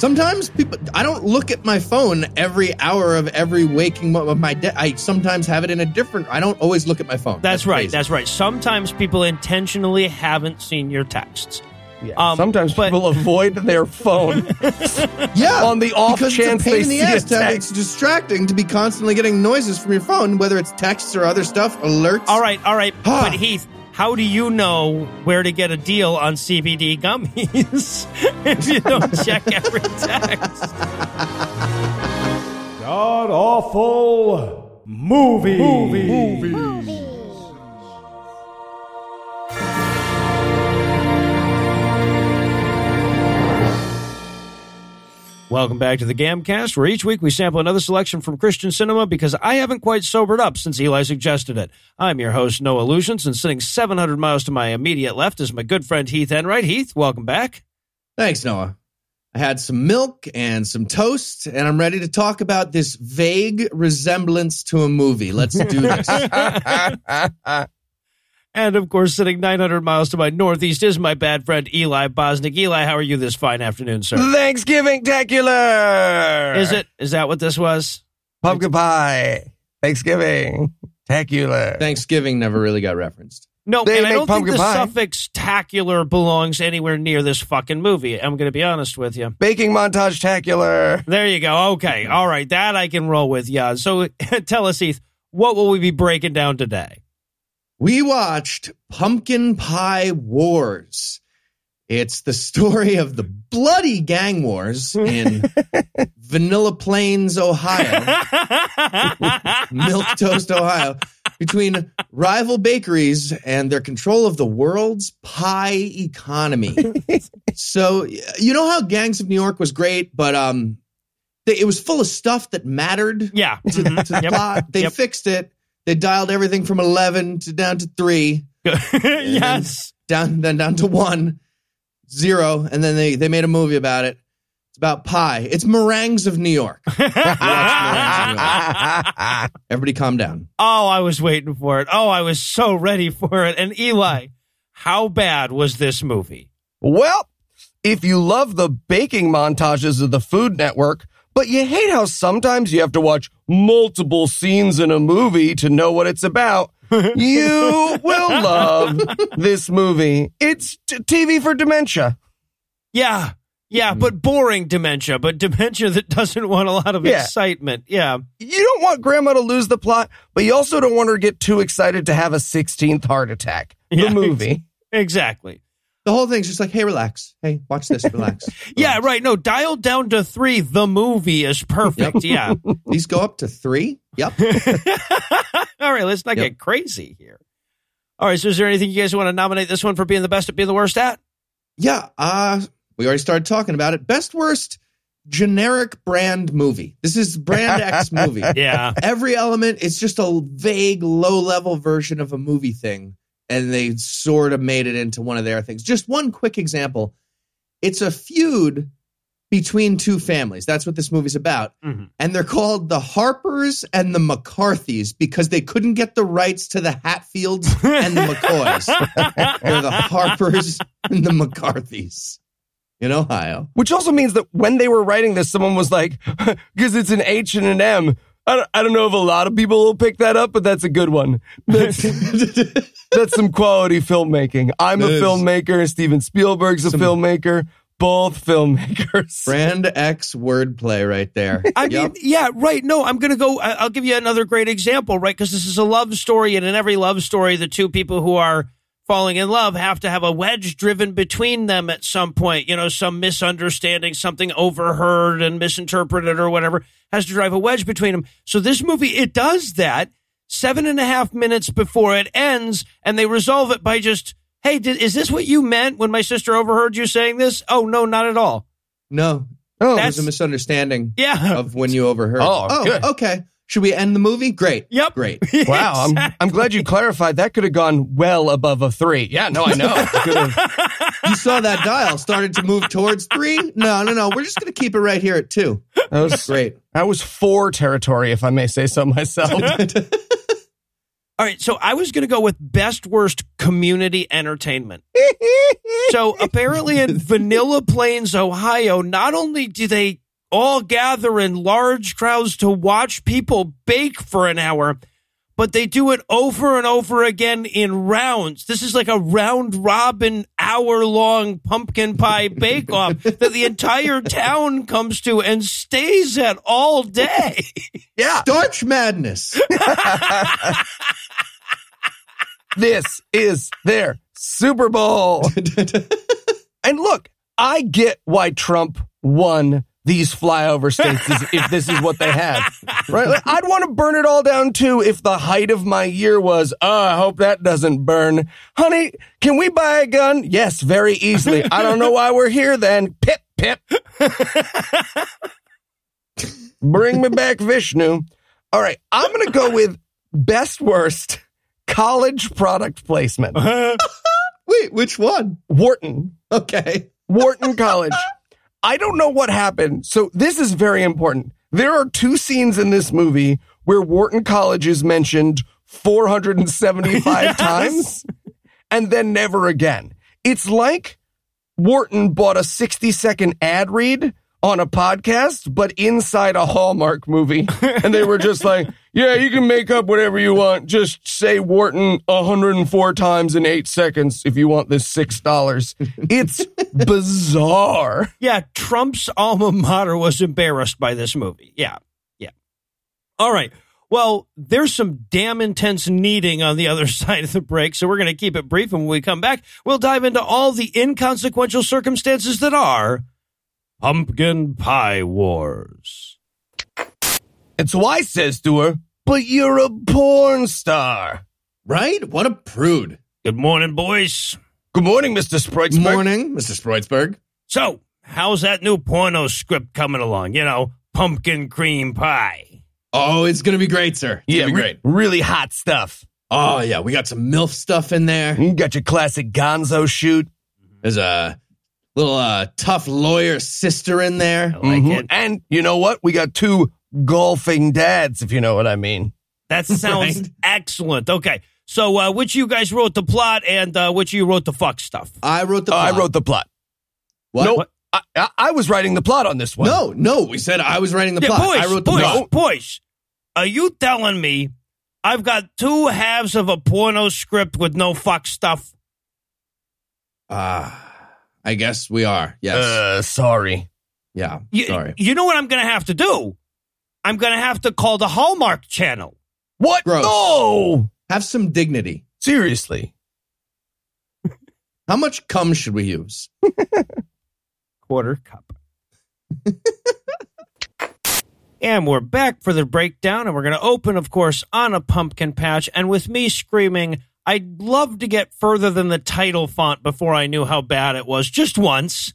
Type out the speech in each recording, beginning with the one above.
Sometimes people, I don't look at my phone every hour of every waking mo- of my day. I sometimes have it in a different. I don't always look at my phone. That's, right. crazy. That's right. Sometimes people intentionally haven't seen your texts. Yeah. Um, Sometimes but- people avoid their phone. yeah. on the off because chance it's a pain they in the see a ass to have- It's distracting to be constantly getting noises from your phone, whether it's texts or other stuff, alerts. All right, all right. Ah. but Heath, how do you know where to get a deal on CBD gummies if you don't check every text? God awful movie. Welcome back to the Gamcast, where each week we sample another selection from Christian cinema because I haven't quite sobered up since Eli suggested it. I'm your host, Noah Lugeons, and sitting 700 miles to my immediate left is my good friend Heath Enright. Heath, welcome back. Thanks, Noah. I had some milk and some toast, and I'm ready to talk about this vague resemblance to a movie. Let's do this. And of course, sitting 900 miles to my northeast is my bad friend Eli Bosnick. Eli, how are you this fine afternoon, sir? Thanksgiving tacular. Is it? Is that what this was? pumpkin pie? Thanksgiving tacular. Thanksgiving never really got referenced. No, They and I make don't think the pie. suffix tacular belongs anywhere near this fucking movie. I'm going to be honest with you. Baking montage tacular. There you go. Okay. All right. That I can roll with. Yeah. So tell us, Heath, what will we be breaking down today? We watched Pumpkin Pie Wars. It's the story of the bloody gang wars in Vanilla Plains, Ohio, Milk Toast, Ohio, between rival bakeries and their control of the world's pie economy. so, you know how Gangs of New York was great, but um, they, it was full of stuff that mattered yeah. to, to the Yep. plot. They Yep. fixed it. They dialed everything from eleven to down to three, yes. down then down to one, zero, and then they they made a movie about it. It's about pie. It's meringues of New York. Meringues of New York. Everybody, calm down. Oh, I was waiting for it. Oh, I was so ready for it. And Eli, how bad was this movie? well, if you love the baking montages of the Food Network, but you hate how sometimes you have to watch multiple scenes in a movie to know what it's about, you will love this movie. It's t- TV for dementia. Yeah. Yeah, mm. but boring dementia, but dementia that doesn't want a lot of Yeah. excitement. Yeah. You don't want grandma to lose the plot, but you also don't want her to get too excited to have a 16th heart attack. The Yeah. movie. Exactly. The whole thing's just like, hey, relax. Hey, watch this. Relax. Yeah, right. No, dial down to three. The movie is perfect. Yeah. These go up to three. Yep. All right, let's not Yep. get crazy here. All right, so is there anything you guys want to nominate this one for being the best at being the worst at? Yeah. Uh, we already started talking about it. Best worst generic brand movie. This is brand X movie. Yeah. every element it's just a vague low level version of a movie thing and they sort of made it into one of their things. Just one quick example. It's a feud between two families. That's what this movie's about. Mhm. and they're called the harpers and the mccarthys because they couldn't get the rights to the hatfields and the mccoys. They're the harpers and the mccarthys. In ohio. Which also means that when they were writing this, someone was like, because it's an H and an M. I don't, I don't know if a lot of people will pick that up, but that's a good one. That's, that's some quality filmmaking. I'm a It is. filmmaker. Steven Spielberg's a Some- filmmaker. Both filmmakers. brand x wordplay right there I Yep. mean, yeah, right. No, I'm going to go. I'll give you another great example, right? Because this is a love story, and in every love story, the two people who are falling in love have to have a wedge driven between them at some point. You know, some misunderstanding, something overheard and misinterpreted or whatever has to drive a wedge between them. So this movie, it does that seven and a half minutes before it ends, and they resolve it by just, hey, did, is this what you meant when my sister overheard you saying this? Oh, no, not at all. no Oh, It was a misunderstanding Yeah. of when you overheard. Oh, oh, good. okay. Should we end the movie? Great. Yep. Great. wow. I'm, I'm glad you clarified. That could have gone well above a three. Yeah, no, I know. You saw that dial started to move towards three? No, no, no. We're just going to keep it right here at two. That was Great. That was four territory, if I may say so myself. All right, so I was going to go with best worst community entertainment. so apparently in Vanilla Plains, Ohio, not only do they all gather in large crowds to watch people bake for an hour, but they do it over and over again in rounds. This is like a round robin hour long pumpkin pie bake off that the entire town comes to and stays at all day. Yeah. Starch madness. This is their Super Bowl. and look, I get why Trump won these flyover states if this is what they had. Right? Like, I'd want to burn it all down too if the height of my year was, oh, I hope that doesn't burn. Honey, can we buy a gun? Yes, very easily. I don't know why we're here then. Pip, pip. Bring me back Vishnu. All right, I'm going to go with best worst college product placement. Wait, which one? Wharton. Okay. Wharton College. I don't know what happened. So this is very important. There are two scenes in this movie where Wharton College is mentioned 475 Yes. times and then never again. It's like Wharton bought a 60 second ad read on a podcast, but inside a Hallmark movie. And they were just like, yeah, you can make up whatever you want. Just say Wharton 104 times in eight seconds if you want this $6. It's bizarre. Yeah, Trump's alma mater was embarrassed by this movie. Yeah, yeah. All right. Well, there's some damn intense kneading on the other side of the break, so we're going to keep it brief. And when we come back, we'll dive into all the inconsequential circumstances that are Pumpkin Pie Wars. And so I says to her, but you're a porn star. Right? What a prude. Good morning, boys. Good morning, Mr. Spreitsberg. Morning, Mr. Spreitsberg. So, how's that new porno script coming along? You know, pumpkin cream pie. Oh, it's gonna be great, sir. It's Yeah, gonna re- great. really hot stuff. Oh yeah, we got some MILF stuff in there. You got your classic gonzo shoot. There's a little uh, tough lawyer sister in there. I like Mhm. it. And you know what? We got two golfing dads, if you know what I mean. That sounds Right. excellent. Okay. So, uh, which you guys wrote the plot and uh, which you wrote the fuck stuff? I wrote the. Oh, I wrote the plot. What? Nope. What? I, I, I was writing the plot on this one. No, no. We said I was writing the Yeah, plot. boys, I wrote the boys, plot. boys. Are you telling me I've got two halves of a porno script with no fuck stuff? Ah, I guess we are. Yes. Uh, sorry. yeah. You, Sorry. you know what I'm going to have to do? I'm going to have to call the Hallmark Channel. What? Gross. No. Have some dignity. Seriously. How much cum should we use? quarter cup. and we're back for the breakdown, and we're going to open, of course, on a pumpkin patch. And with me screaming, I'd love to get further than the title font before I knew how bad it was, just once.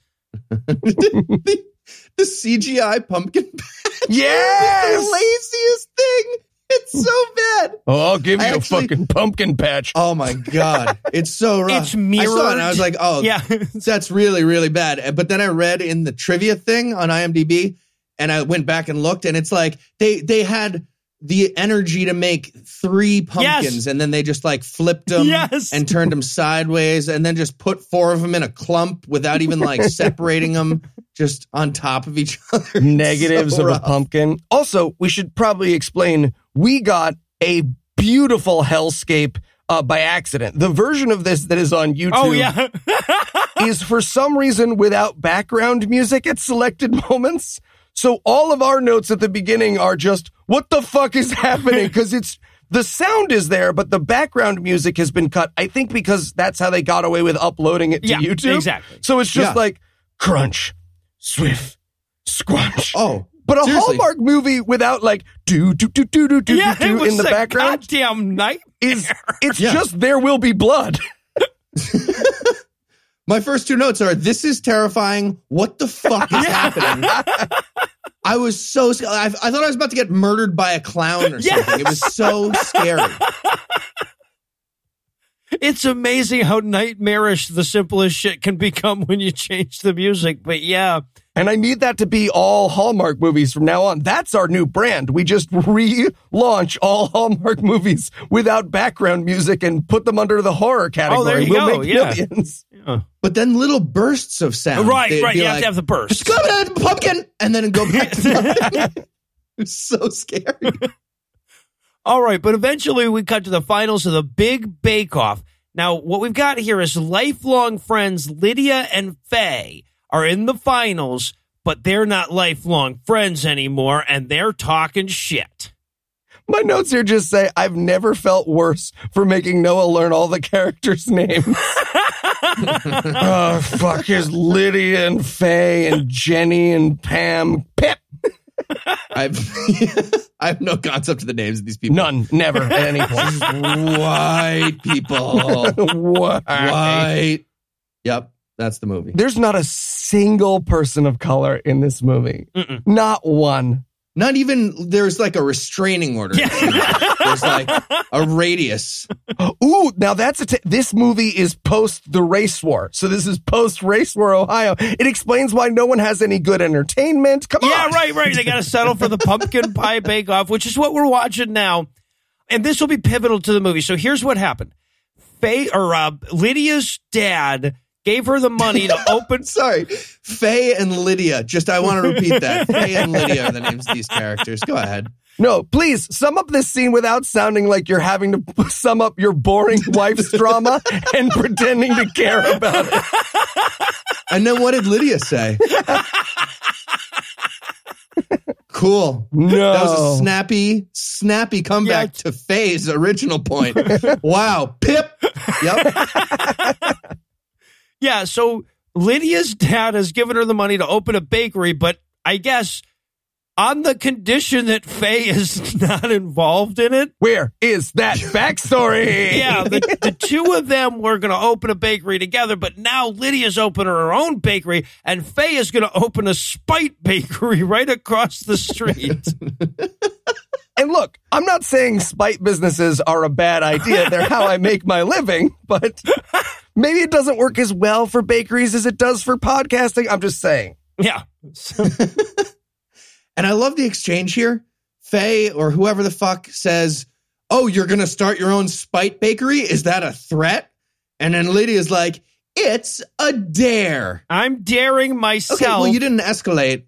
the, CGI pumpkin patch. Yes. the laziest thing. It's so bad. Oh, I'll give you I a actually- fucking pumpkin patch. Oh my god, it's so rough. It's I saw it and. I was like, oh, Yeah. that's really really bad. But then I read in the trivia thing on IMDb, and I went back and looked, and it's like they they had the energy to make three pumpkins, Yes. and then they just like flipped them Yes. and turned them sideways, and then just put four of them in a clump without even like separating them, just on top of each other. Negatives so of a pumpkin. Also, we should probably explain we got a beautiful hellscape uh, by accident. The version of this that is on YouTube Oh, yeah. is for some reason without background music at selected moments. So all of our notes at the beginning are just, what the fuck is happening? Because it's, the sound is there, but the background music has been cut. I think because that's how they got away with uploading it to Yeah, YouTube. exactly. So it's just Yeah. like crunch, swift, squanch. Oh, But a seriously. Hallmark movie without like do do do do do do yeah, do it do was in the a background goddamn night. is it's Yeah. just there will be blood. My first two notes are this is terrifying. What the fuck is happening? I was so sc- I, I thought I was about to get murdered by a clown or Yes. something. It was so scary. It's amazing how nightmarish the simplest shit can become when you change the music. But yeah, And I need that to be all Hallmark movies from now on. That's our new brand. We just relaunch all Hallmark movies without background music and put them under the horror category. Oh, there you we'll go, make yeah. millions. But then little bursts of sound. right, They'd right. be You have to have the burst. "Scooby-Doo, pumpkin, and then go back to nothing. It's so scary. All right, but eventually we cut to the finals of the Big Bake Off. Now, what we've got here is lifelong friends Lydia and Faye are in the finals, but they're not lifelong friends anymore, and they're talking shit. My notes here just say I've never felt worse for making Noah learn all the characters' names. oh, fuck is Lydia and Faye and Jenny and Pam. Pip. I've I have no concept of the names of these people. None. Never at any point. White people. Why? White. Yep, that's the movie. There's not a single person of color in this movie. Mm-mm. Not one. Not even there's like a restraining order. There's like a radius. Ooh, now that's a t- this movie is post the race war. So this is post race war Ohio. It explains why no one has any good entertainment. Come Yeah, on. Yeah, right, right. They got to settle for the pumpkin pie bake off, which is what we're watching now. And this will be pivotal to the movie. So here's what happened. Faye or uh, Lydia's dad gave her the money to open. Sorry, Faye and Lydia. Just I want to repeat that. Faye and Lydia are the names of these characters. Go ahead. No, please sum up this scene without sounding like you're having to sum up your boring wife's drama and pretending to care about it. And then what did Lydia say? cool. No. That was a snappy, snappy comeback to Faye's original point. wow. Pip. Yep. Yeah, so Lydia's dad has given her the money to open a bakery, but I guess on the condition that Faye is not involved in it. Where is that backstory? Yeah, the, the two of them were going to open a bakery together, but now Lydia's opening her own bakery, and Faye is going to open a spite bakery right across the street. And look, I'm not saying spite businesses are a bad idea. They're how I make my living, but maybe it doesn't work as well for bakeries as it does for podcasting. I'm just saying. yeah. And I love the exchange here. Faye or whoever the fuck says, Oh, you're going to start your own spite bakery? Is that a threat? And then Lydia's like, It's a dare. I'm daring myself. Okay, well, you didn't escalate.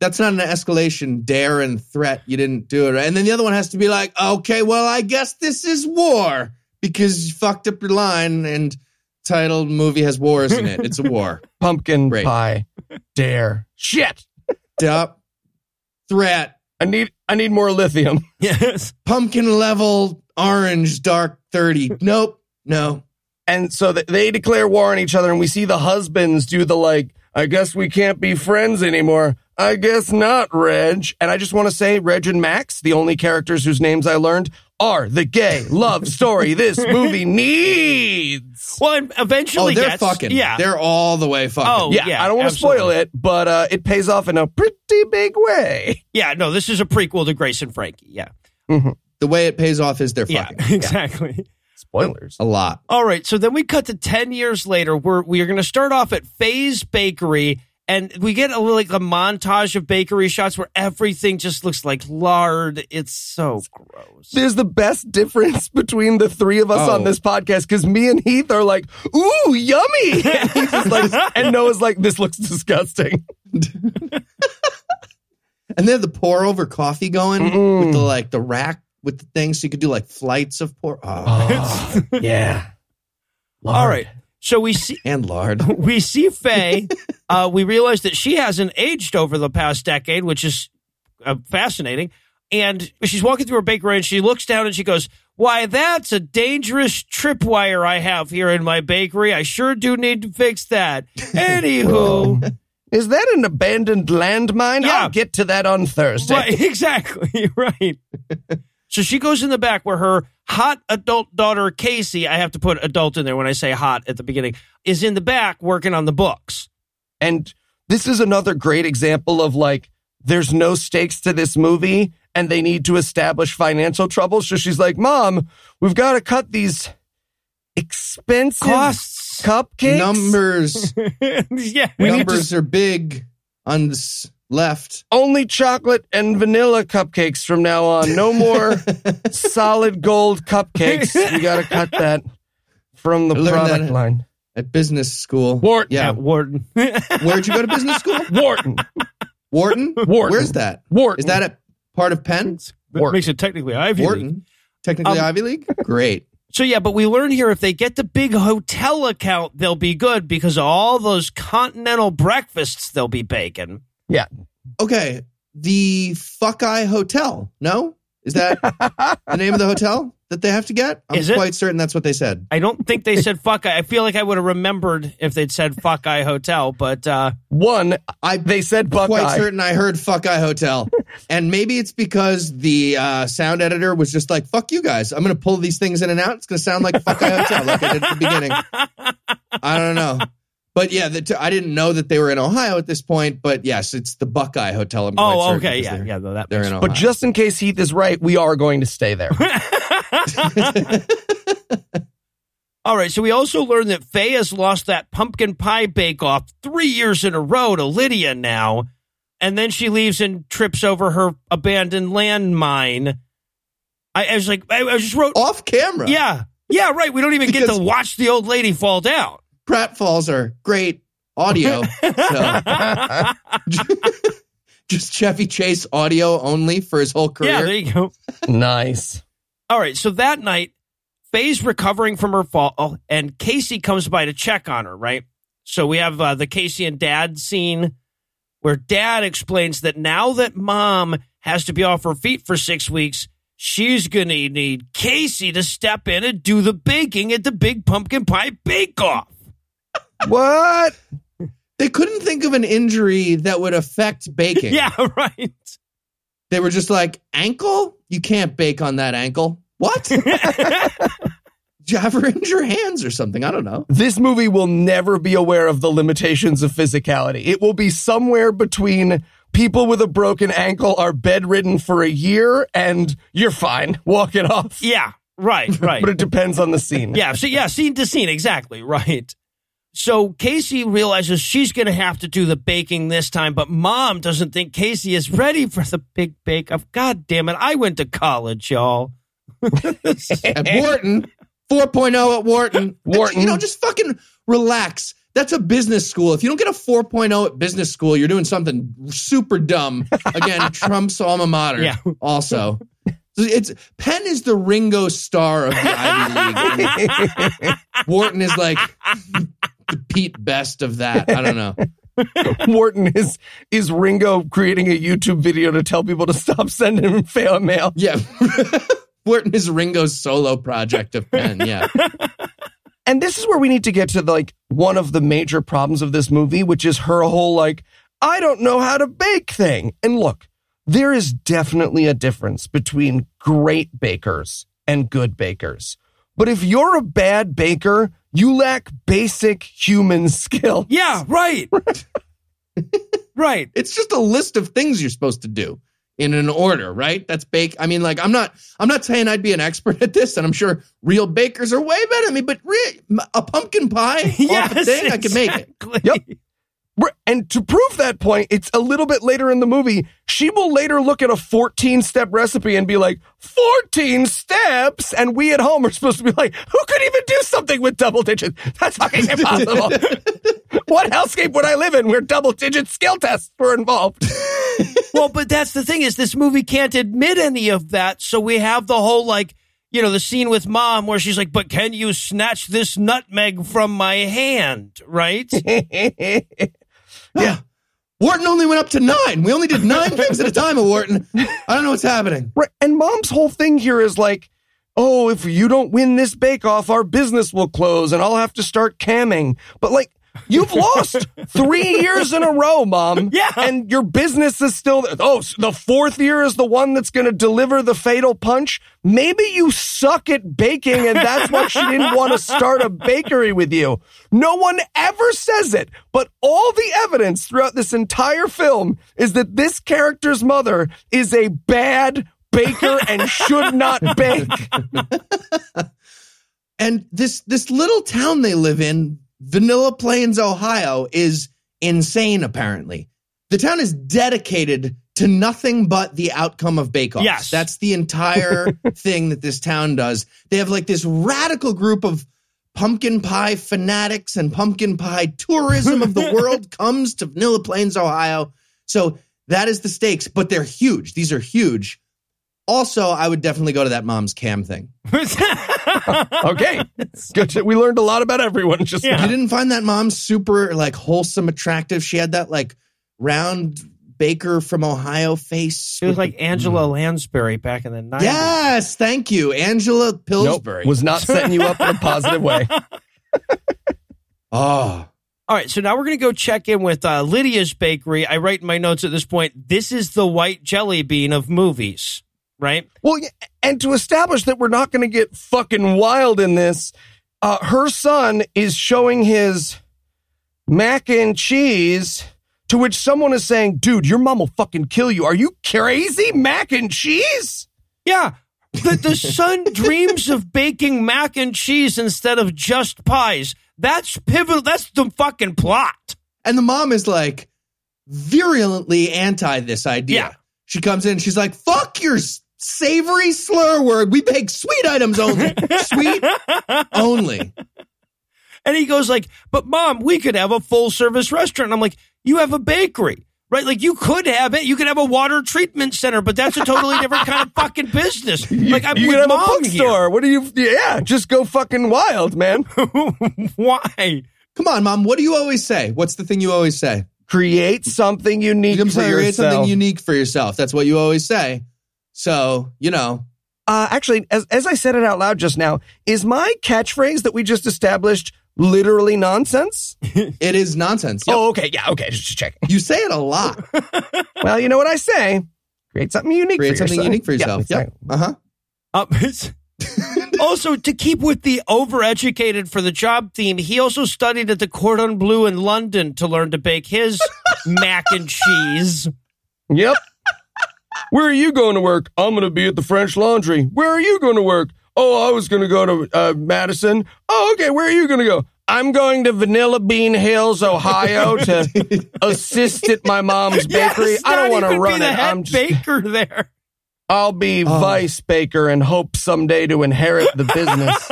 That's not an escalation, dare and threat. You didn't do it. And then the other one has to be like, Okay, well, I guess this is war because you fucked up your line and title movie has wars in it. It's a war. Pumpkin Great. pie. Dare. Shit. Dup. Threat. I need I need more lithium. yes. Pumpkin level orange dark 30. Nope. No. And so they declare war on each other, and we see the husbands do the like, I guess we can't be friends anymore. I guess not, Reg. And I just want to say, Reg and Max, the only characters whose names I learned, are the gay love story this movie needs. Well, and Oh, eventually they're gets, fucking. Yeah. They're all the way fucking. Oh, Yeah, yeah, I don't want to spoil it, but uh, it pays off in a pretty big way. yeah, no, this is a prequel to Grace and Frankie. Yeah. The way it pays off is they're Yeah, fucking. exactly. Spoilers. A lot. All right, so then we cut to 10 years later. We're we are going to start off at Faye's Bakery and we get a little like a montage of bakery shots where everything just looks like lard. It's so gross. There's the best difference between the three of us Oh. on this podcast because me and Heath are like, "Ooh, yummy!" And Heath is like, and Noah's like, "This looks disgusting." And they have the pour over coffee going Mm-mm. with the like the rack with the thing, so you could do like flights of pour. Oh, yeah. All right. So we see and lard. we see Faye. uh, we realize that she hasn't aged over the past decade, which is uh, fascinating. And she's walking through her bakery and she looks down and she goes, Why, that's a dangerous tripwire I have here in my bakery. I sure do need to fix that. Anywho, Is that an abandoned landmine? Yeah. I'll get to that on Thursday. right, exactly, right. So she goes in the back where her hot adult daughter, Casey, I have to put adult in there when I say hot at the beginning, is in the back working on the books. And this is another great example of like, there's no stakes to this movie and they need to establish financial trouble. So she's like, Mom, we've got to cut these expensive Costs. cupcakes. Numbers yeah. We need numbers are big on this left. Only chocolate and vanilla cupcakes from now on. No more solid gold cupcakes. We got to cut that from the product line. At business school. Wharton. Yeah. At Warden. Where'd you go to business school? Wharton. Wharton? Wharton. Where's that? Wharton. Is that a part of Penn? that Wharton. makes it technically Ivy League. Wharton? Technically Um, Ivy League? Great. So yeah, but we learn here if they get the big hotel account, they'll be good because of all those continental breakfasts they'll be baking. Yeah. Okay. The Fuck Eye Hotel. No? Is that the name of the hotel that they have to get? I'm Is it? quite certain that's what they said. I don't think they said fuck eye. I feel like I would have remembered if they'd said fuck eye hotel, but uh One, I they said quite certain I heard Fuck Eye Hotel. and maybe it's because the uh, sound editor was just like, fuck you guys. I'm going to pull these things in and out. It's going to sound like Fuck Eye Hotel, like I did at the beginning. I don't know. But yeah, the t- I didn't know that they were in Ohio at this point. But yes, it's the Buckeye Hotel. I'm Oh, okay, yeah, they're- yeah, no, that They're in Ohio. But just in case Heath is right, we are going to stay there. All right, so we also learned that Faye has lost that pumpkin pie bake off three years in a row to Lydia now. And then she leaves and trips over her abandoned landmine. I, I was like, I, I just wrote, off camera. yeah, yeah, right. We don't even get to watch the old lady fall down. Pratfalls are great audio. so just Chevy Chase audio only for his whole career. Yeah, there you go. nice. All right, so that night, Faye's recovering from her fall, and Casey comes by to check on her, right? So we have uh, the Casey and Dad scene where Dad explains that now that Mom has to be off her feet for six weeks, she's going to need Casey to step in and do the baking at the Big Pumpkin Pie Bake Off. What? they couldn't think of an injury that would affect baking. Yeah, right. They were just like, ankle? You can't bake on that ankle. What? Did you have her injure hands or something? I don't know. This movie will never be aware of the limitations of physicality. It will be somewhere between people with a broken ankle are bedridden for a year and you're fine. Walk it off. Yeah, right, right. But it depends on the scene. Yeah, so yeah, scene to scene, exactly, right. So Casey realizes she's going to have to do the baking this time, but mom doesn't think Casey is ready for the big bake off. God damn it, I went to college, y'all. At Wharton, 4.0 at Wharton. Wharton. You know, just fucking relax. That's a business school. If you don't get a 4.0 at business school, you're doing something super dumb. Again, Trump's alma mater. Yeah. Also, it's Penn is the Ringo Starr of the Ivy League. Wharton is like the Pete Best of that. I don't know. Wharton is is Ringo creating a YouTube video to tell people to stop sending him fan mail. Yeah. Wharton is Ringo's solo project of Penn. Yeah. And this is where we need to get to like one of the major problems of this movie, which is her whole like, I don't know how to bake thing. And look, there is definitely a difference between great bakers and good bakers. But if you're a bad baker, you lack basic human skill. Yeah, right. right. it's just a list of things you're supposed to do in an order, right? That's bake. I mean, like I'm not, I'm not saying I'd be an expert at this, and I'm sure real bakers are way better than me. But re- a pumpkin pie, off Yes, thing, I can make it. Yep. And to prove that point, it's a little bit later in the movie. She will later look at a 14 step recipe and be like, 14 steps? And we at home are supposed to be like, who could even do something with double digits? That's fucking impossible. what hellscape would I live in where double digit skill tests were involved? well, but that's the thing is this movie can't admit any of that. So we have the whole like, you know, the scene with mom where she's like, but can you snatch this nutmeg from my hand? Right? Yeah. Wharton only went up to nine. We only did nine things at a time at Wharton. I don't know what's happening. Right. And mom's whole thing here is like, oh, if you don't win this bake off, our business will close and I'll have to start camming. But like, you've lost three years in a row, mom. Yeah. And your business is still there. Oh, so the fourth year is the one that's going to deliver the fatal punch. Maybe you suck at baking and that's why she didn't want to start a bakery with you. No one ever says it, but all the evidence throughout this entire film is that this character's mother is a bad baker and should not bake. And this this little town they live in, Vanilla Plains, Ohio, is insane. Apparently, the town is dedicated to nothing but the outcome of Bake Off. Yes. that's the entire thing that this town does. They have like this radical group of pumpkin pie fanatics and pumpkin pie tourism of the world comes to Vanilla Plains, Ohio. So that is the stakes, but they're huge. These are huge. Also, I would definitely go to that mom's cam thing. Okay. Good. to- We learned a lot about everyone just Yeah. You didn't find that mom super like wholesome, attractive. She had that like round baker from Ohio face. She was like Angela Lansbury back in the 90s. yes, thank you, Angela Nope, Pillsbury. was not setting you up in a positive way. oh, All right, so now we're going to go check in with uh, Lydia's Bakery. I write in my notes at this point, this is the white jelly bean of movies, right? Well, and to establish that we're not going to get fucking wild in this, uh, her son is showing his mac and cheese, to which someone is saying, dude, your mom will fucking kill you. Are you crazy? Mac and cheese? Yeah. The, the son dreams of baking mac and cheese instead of just pies. That's pivotal. That's the fucking plot. and the mom is like virulently anti this idea. Yeah. She comes in, she's like, "Fuck your s- savory slur word. We bake sweet items only. sweet only." And he goes like, "But mom, we could have a full service restaurant." I'm like, "You have a bakery." Right, like you could have it. You could have a water treatment center, but that's a totally different kind of fucking business. Like I'm you with can have a mom bookstore. What do you? Yeah, just go fucking wild, man. Why? Come on, mom. What do you always say? What's the thing you always say? Create something unique You for create yourself. something unique for yourself. That's what you always say. So, you know, Uh, actually, as, as I said it out loud just now, is my catchphrase that we just established literally nonsense? it is nonsense. Yep. Oh, okay. Yeah. Okay. Just checking. You say it a lot. well, you know what I say? Create something unique Create for something yourself. unique for yourself. exactly. Yep. Uh huh. Uh, also, to keep with the overeducated for the job theme, he also studied at the Cordon Bleu in London to learn to bake his mac and cheese. Yep. Where are you going to work? I'm going to be at the French Laundry. Where are you going to work? Oh, I was going to go to uh, Madison. Oh, okay. Where are you going to go? I'm going to Vanilla Bean Hills, Ohio, to assist at my mom's bakery. Yes, I don't want to run be the it. head I'm just. baker there. I'll be Oh. vice baker and hope someday to inherit the business.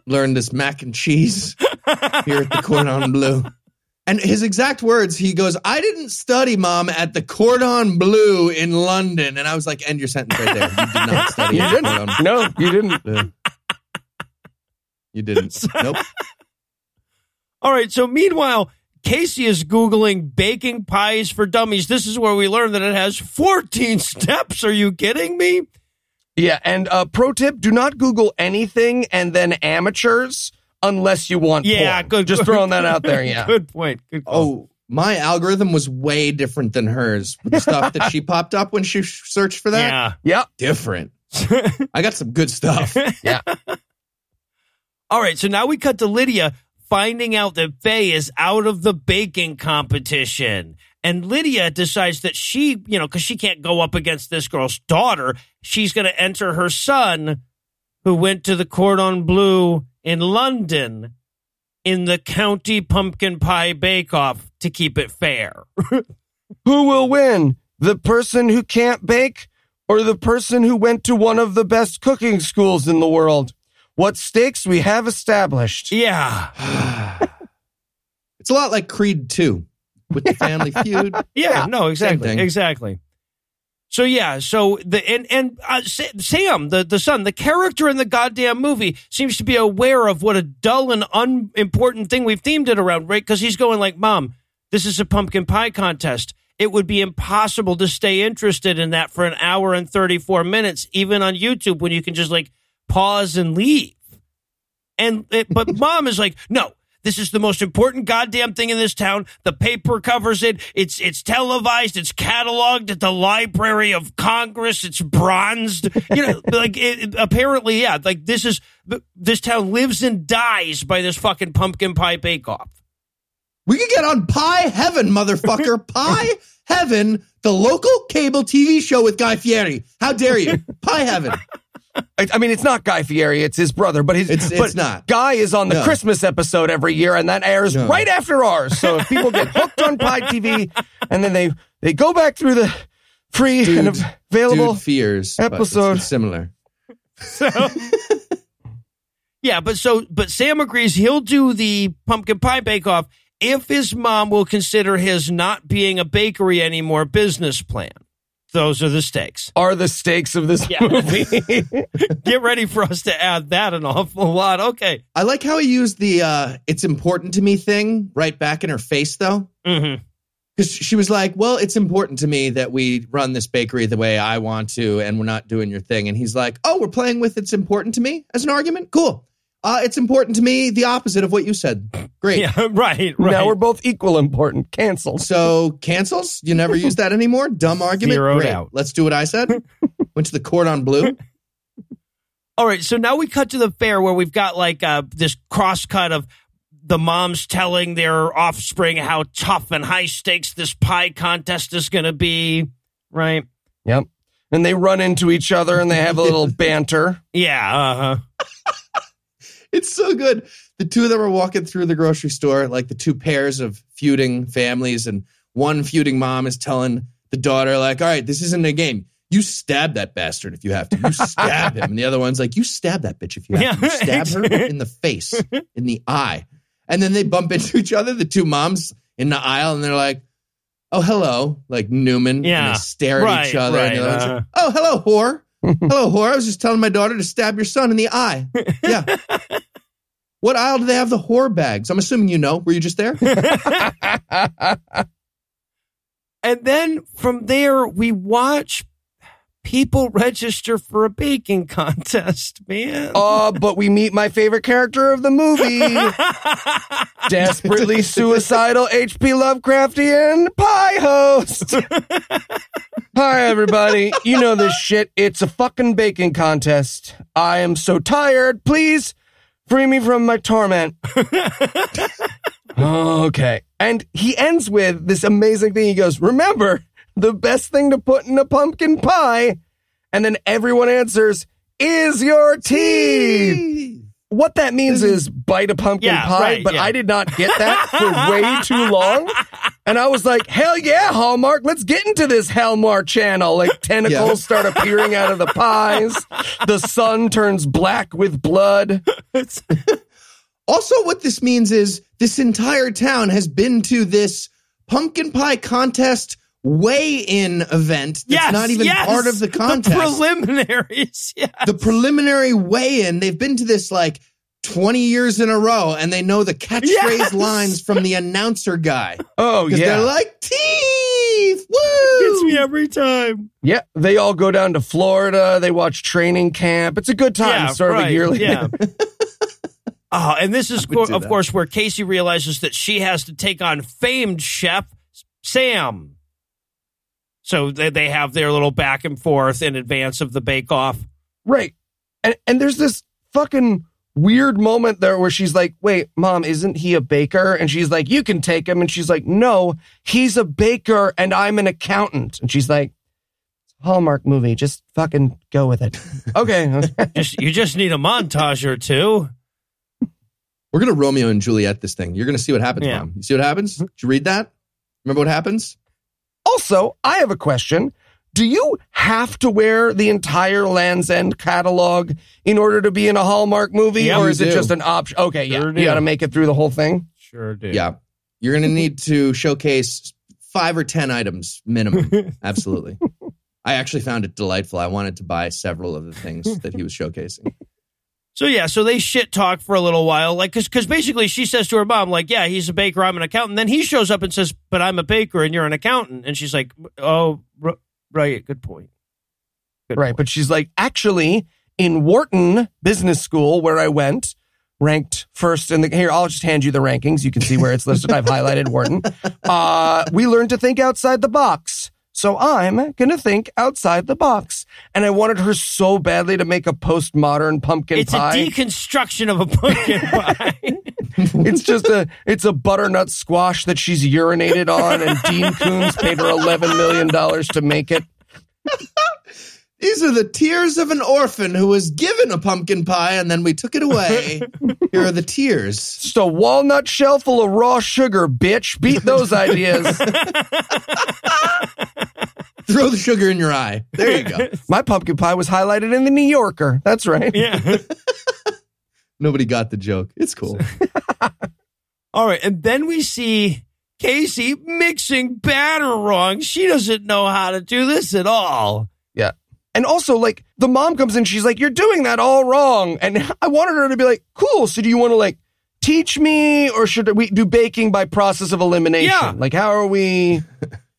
Learn this mac and cheese here at the Cordon Bleu. And his exact words, he goes, I didn't study, mom, at the Cordon Bleu in London. And I was like, end your sentence right there. You did not study You at the Cordon didn't? No, you didn't. Bleu. You didn't. Nope. All right. So meanwhile, Casey is Googling baking pies for dummies. This is where we learn that it has 14 steps. Are you kidding me? Yeah, and uh, pro tip: do not Google anything and then amateurs unless you want. Yeah, porn. good. Just throwing that out there. Yeah. Good point. Good call. Oh, my algorithm was way different than hers. The stuff that she popped up when she searched for that, yeah. Yep. different. I got some good stuff. Yeah. All right, so now we cut to Lydia finding out that Faye is out of the baking competition. And Lydia decides that she, you know, because she can't go up against this girl's daughter, she's going to enter her son, who went to the Cordon Bleu in London, in the County Pumpkin Pie Bake Off to keep it fair. Who will win? The person who can't bake or the person who went to one of the best cooking schools in the world? What stakes we have established. yeah. It's a lot like Creed 2 with the family feud. Yeah, no, exactly, exactly. So yeah, so the and and uh, Sam, the the son, the character in the goddamn movie seems to be aware of what a dull and unimportant thing we've themed it around, right? Because he's going like, "Mom, this is a pumpkin pie contest. It would be impossible to stay interested in that for an hour and thirty four minutes, even on YouTube, when you can just like pause and leave." And it, but mom is like, no, this is the most important goddamn thing in this town. The paper covers it. It's it's televised. It's cataloged at the Library of Congress. It's bronzed. You know, like it, apparently, yeah. Like this is this town lives and dies by this fucking pumpkin pie bake off. We could get on Pie Heaven, motherfucker. Pie Heaven, the local cable TV show with Guy Fieri. How dare you? Pie Heaven. I, I mean, it's not Guy Fieri; it's his brother. But his It's- but it's not. Guy is on the No. Christmas episode every year, and that airs No. right after ours. So if people get hooked on Pie TV, and then they they go back through the free and available. Dude fears but episode. it's similar. So, yeah, but so, but Sam agrees he'll do the pumpkin pie bake off if his mom will consider his not being a bakery anymore business plan. Those are the stakes. are the stakes of this Yeah. movie. Get ready for us to add that an awful lot. Okay. I like how he used the uh, "it's important to me" thing right back in her face, though. Mm-hmm. because she was like, "Well, it's important to me that we run this bakery the way I want to, and we're not doing your thing." And he's like, "Oh, we're playing with it's important to me as an argument. Cool. Uh, it's important to me. The opposite of what you said. Great. Yeah, right, right. Now we're both equal important. Cancelled. So cancels. You never use that anymore. Dumb argument. Zeroed Great. out. Let's do what I said. Went to the court on blue. All right, so now we cut to the fair where we've got like uh, this cross cut of the moms telling their offspring how tough and high stakes this pie contest is going to be, right? Yep. And they run into each other and they have a little banter. Yeah, uh huh. It's so good. The two of them are walking through the grocery store, like the two pairs of feuding families, and one feuding mom is telling the daughter, like, all right, this isn't a game. You stab that bastard if you have to. You stab him. And the other one's like, you stab that bitch if you have to. You stab her in the face, in the eye. And then they bump into each other, the two moms in the aisle, and they're like, oh, hello, like Newman. And Yeah. they stare at Right, each other. and the other uh-huh. like, oh, hello, whore. hello, whore. I was just telling my daughter to stab your son in the eye. Yeah. What aisle do they have the whore bags? I'm assuming you know. Were you just there? And then from there, we watch people register for a baking contest, man. Oh, but we meet my favorite character of the movie. Desperately suicidal HP Lovecraftian pie host. Hi, everybody. You know this shit. It's a fucking baking contest. I am so tired. Please free me from my torment. okay. And he ends with this amazing thing. He goes, Remember, the best thing to put in a pumpkin pie. And then everyone answers, Is your teeth. What that means is bite a pumpkin Yeah, pie, right, but yeah. I did not get that for way too long. And I was like, hell yeah, Hallmark, let's get into this Hallmark channel. Like tentacles Yeah. start appearing out of the pies. The sun turns black with blood. Also, what this means is this entire town has been to this pumpkin pie contest weigh-in event that's yes, not even yes, part of the contest. The preliminaries. Yeah. the preliminary weigh-in, they've been to this like 20 years in a row, and they know the catchphrase Yes. lines from the announcer guy. Oh, Because yeah. they're like, teeth! Woo! Gets me every time. yeah. They all go down to Florida. They watch training camp. It's a good time. Yeah, sort of right, a yearly. Yeah. Oh, and this is, would do of that. course, where Casey realizes that she has to take on famed chef Sam. So they, they have their little back and forth in advance of the bake off. Right. And and there's this fucking weird moment there where she's like, "Wait, mom, isn't he a baker?" And she's like, "You can take him." And she's like, "No, he's a baker and I'm an accountant." And she's like, "Hallmark movie, just fucking go with it." okay. Just you just need a montage or two. We're going to Romeo and Juliet this thing. You're going to see what happens, Yeah. Mom. You see what happens? Did you read that? Remember what happens? Also, I have a question. Do you have to wear the entire Land's End catalog in order to be in a Hallmark movie, Yeah, or is it do. just an option? Okay, yeah, Sure you got to make it through the whole thing. Sure do. Yeah. You're going to need to showcase five or 10 items minimum. Absolutely. I actually found it delightful. I wanted to buy several of the things that he was showcasing. So yeah, so they shit talk for a little while, like because because basically she says to her mom, like, yeah, he's a baker, I'm an accountant. Then he shows up and says, but I'm a baker and you're an accountant, and she's like, oh, r- right, good point. Good Right. point. But she's like, actually, in Wharton Business School, where I went, ranked first in the here, I'll just hand you the rankings. You can see where it's listed. I've highlighted Wharton. Uh, we learned to think outside the box. So I'm gonna think outside the box. And I wanted her so badly to make a postmodern pumpkin it's pie. a deconstruction of a pumpkin pie. it's just a it's a butternut squash that she's urinated on, and Dean Koontz paid her eleven million dollars to make it. These are the tears of an orphan who was given a pumpkin pie and then we took it away. Here are the tears. Just a walnut shell full of raw sugar, bitch. Beat those ideas. Throw the sugar in your eye. There you go. My pumpkin pie was highlighted in the New Yorker. That's right. Yeah. Nobody got the joke. It's cool. All right. And then we see Casey mixing batter wrong. She doesn't know how to do this at all. Yeah. And also, like, the mom comes in, she's like, You're doing that all wrong. And I wanted her to be like, Cool. So do you want to, like, teach me or should we do baking by process of elimination? Yeah. Like, how are we?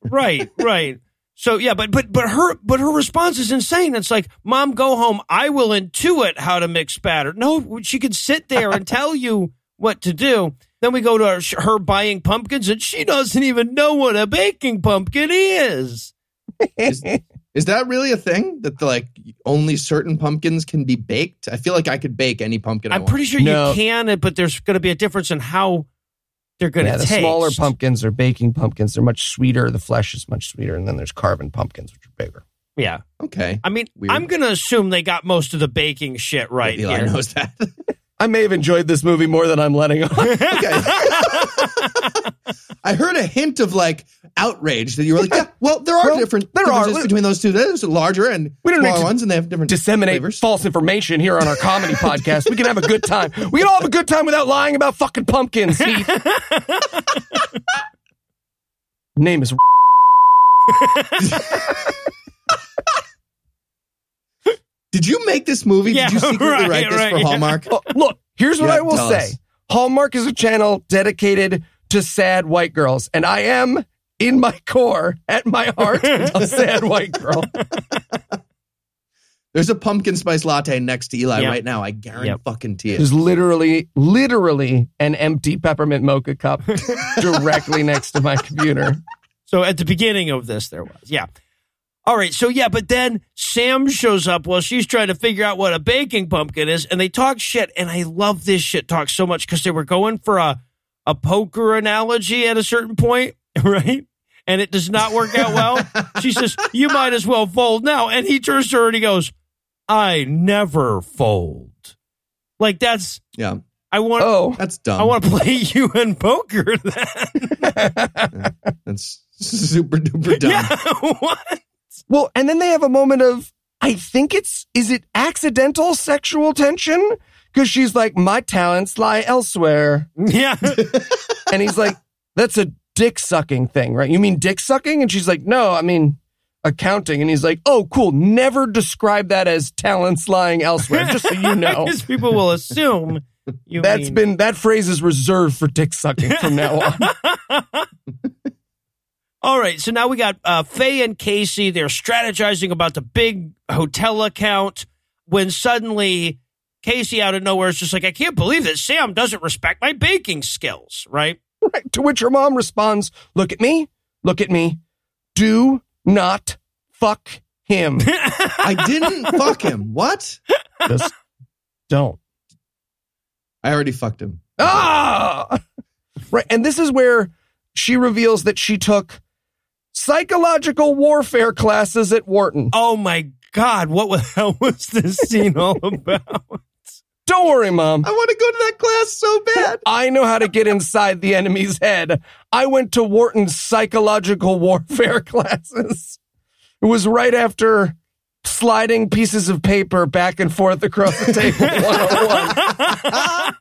Right, right. So yeah, but but but her but her response is insane. It's like, "Mom, go home. I will intuit how to mix batter." No, she could sit there and tell you what to do. Then we go to her, her buying pumpkins, and she doesn't even know what a baking pumpkin is. Is, is that really a thing that like only certain pumpkins can be baked? I feel like I could bake any pumpkin. I I'm want. pretty sure No. you can, but there's going to be a difference in how they're going to Yeah, the taste. smaller pumpkins are baking pumpkins. They're much sweeter. The flesh is much sweeter. And then there's carving pumpkins, which are bigger. Yeah, Okay. I mean, Weird. I'm going to assume they got most of the baking shit right Eli here. knows that. I may have enjoyed this movie more than I'm letting on. okay. I heard a hint of like outrage that you were like, yeah, well, there are Well, different there are. differences between those two. There's larger and We don't smaller ones, and they have different disseminate flavors. false information here on our comedy podcast. We can have a good time. We can all have a good time without lying about fucking pumpkins. Name is. Did you make this movie? Yeah, Did you secretly right, write this right, for yeah. Hallmark? Oh, look, here's what Yeah, I will say. us. Hallmark is a channel dedicated to sad white girls, and I am in my core, at my heart, a sad white girl. There's a pumpkin spice latte next to Eli Yep. right now. I guarantee Yep. fucking to you. There's literally, literally an empty peppermint mocha cup directly next to my computer. So at the beginning of this, there was. Yeah. All right. So, yeah, but then Sam shows up while she's trying to figure out what a baking pumpkin is, and they talk shit. And I love this shit talk so much because they were going for a, a poker analogy at a certain point, right? And it does not work out well. she says, You might as well fold now. And he turns to her and he goes, I never fold. Like, that's, yeah, I want. Oh, that's dumb. I want to play you in poker then. that's super duper dumb. yeah. what? Well, and then they have a moment of, I think it's, is it accidental sexual tension? Because she's like, my talents lie elsewhere. Yeah. And he's like, that's a dick sucking thing, right? You mean dick sucking? And she's like, no, I mean accounting. And he's like, oh, cool. Never describe that as talents lying elsewhere, just so you know. Because people will assume you That's mean- been, that phrase is reserved for dick sucking from now on. All right, so now we got uh, Faye and Casey. They're strategizing about the big hotel account when suddenly Casey out of nowhere is just like, I can't believe that Sam doesn't respect my baking skills, right? Right. To which her mom responds, look at me, look at me. Do not fuck him. I didn't fuck him. What? Just don't. I already fucked him. Ah! Right. And this is where she reveals that she took psychological warfare classes at Wharton. Oh my God, what the hell was this scene all about? Don't worry, mom. I want to go to that class so bad. I know how to get inside the enemy's head. I went to Wharton's psychological warfare classes. It was right after sliding pieces of paper back and forth across the table 101.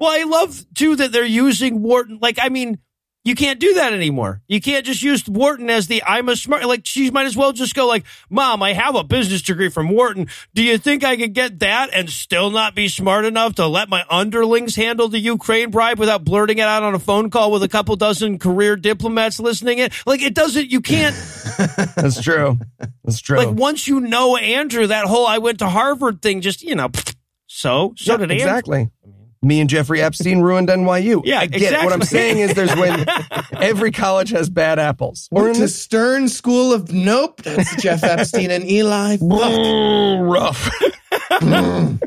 Well, I love too that they're using Wharton. Like, I mean, you can't do that anymore. You can't just use Wharton as the I'm a smart. Like, she might as well just go like, "Mom, I have a business degree from Wharton. Do you think I could get that and still not be smart enough to let my underlings handle the Ukraine bribe without blurting it out on a phone call with a couple dozen career diplomats listening in? Like, it doesn't. You can't. That's true. That's true. Like, once you know Andrew, that whole I went to Harvard thing, just you know. So, so Yeah, did Andrew. exactly. Me and Jeffrey Epstein ruined NYU. Yeah, I get it. What I'm saying is there's when every college has bad apples. Or in Went to Stern School of Nope. That's Jeff Epstein and Eli. Fuck. rough.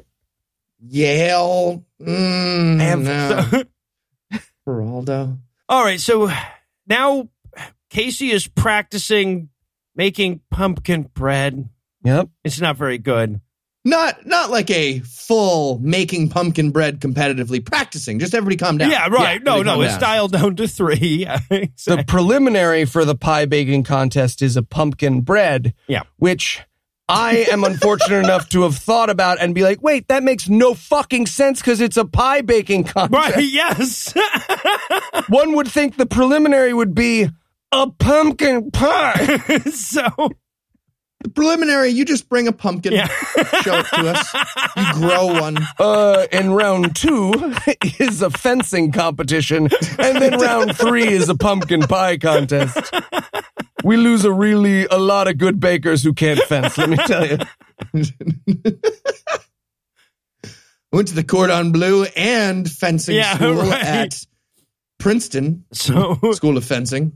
Yale. Mm, Am- no. Geraldo. All right, so now Casey is practicing making pumpkin bread. Yep. It's not very good. Not not like a full making pumpkin bread competitively practicing. Just everybody calm down. Yeah, right. no, no, calm it's down. dialed down to three. Yeah, The preliminary for the pie baking contest is a pumpkin bread. Yeah. Which I am unfortunate enough to have thought about and be like, wait, that makes no fucking sense because it's a pie baking contest. Right, yes. One would think the preliminary would be a pumpkin pie. so, The preliminary, you just bring a pumpkin, Yeah. show it to us. You grow one. Uh, and round two is a fencing competition, and then round three is a pumpkin pie contest. We lose a really a lot of good bakers who can't fence. Let me tell you. Went to the cordon bleu and fencing Yeah, school right. at Princeton so, School of Fencing.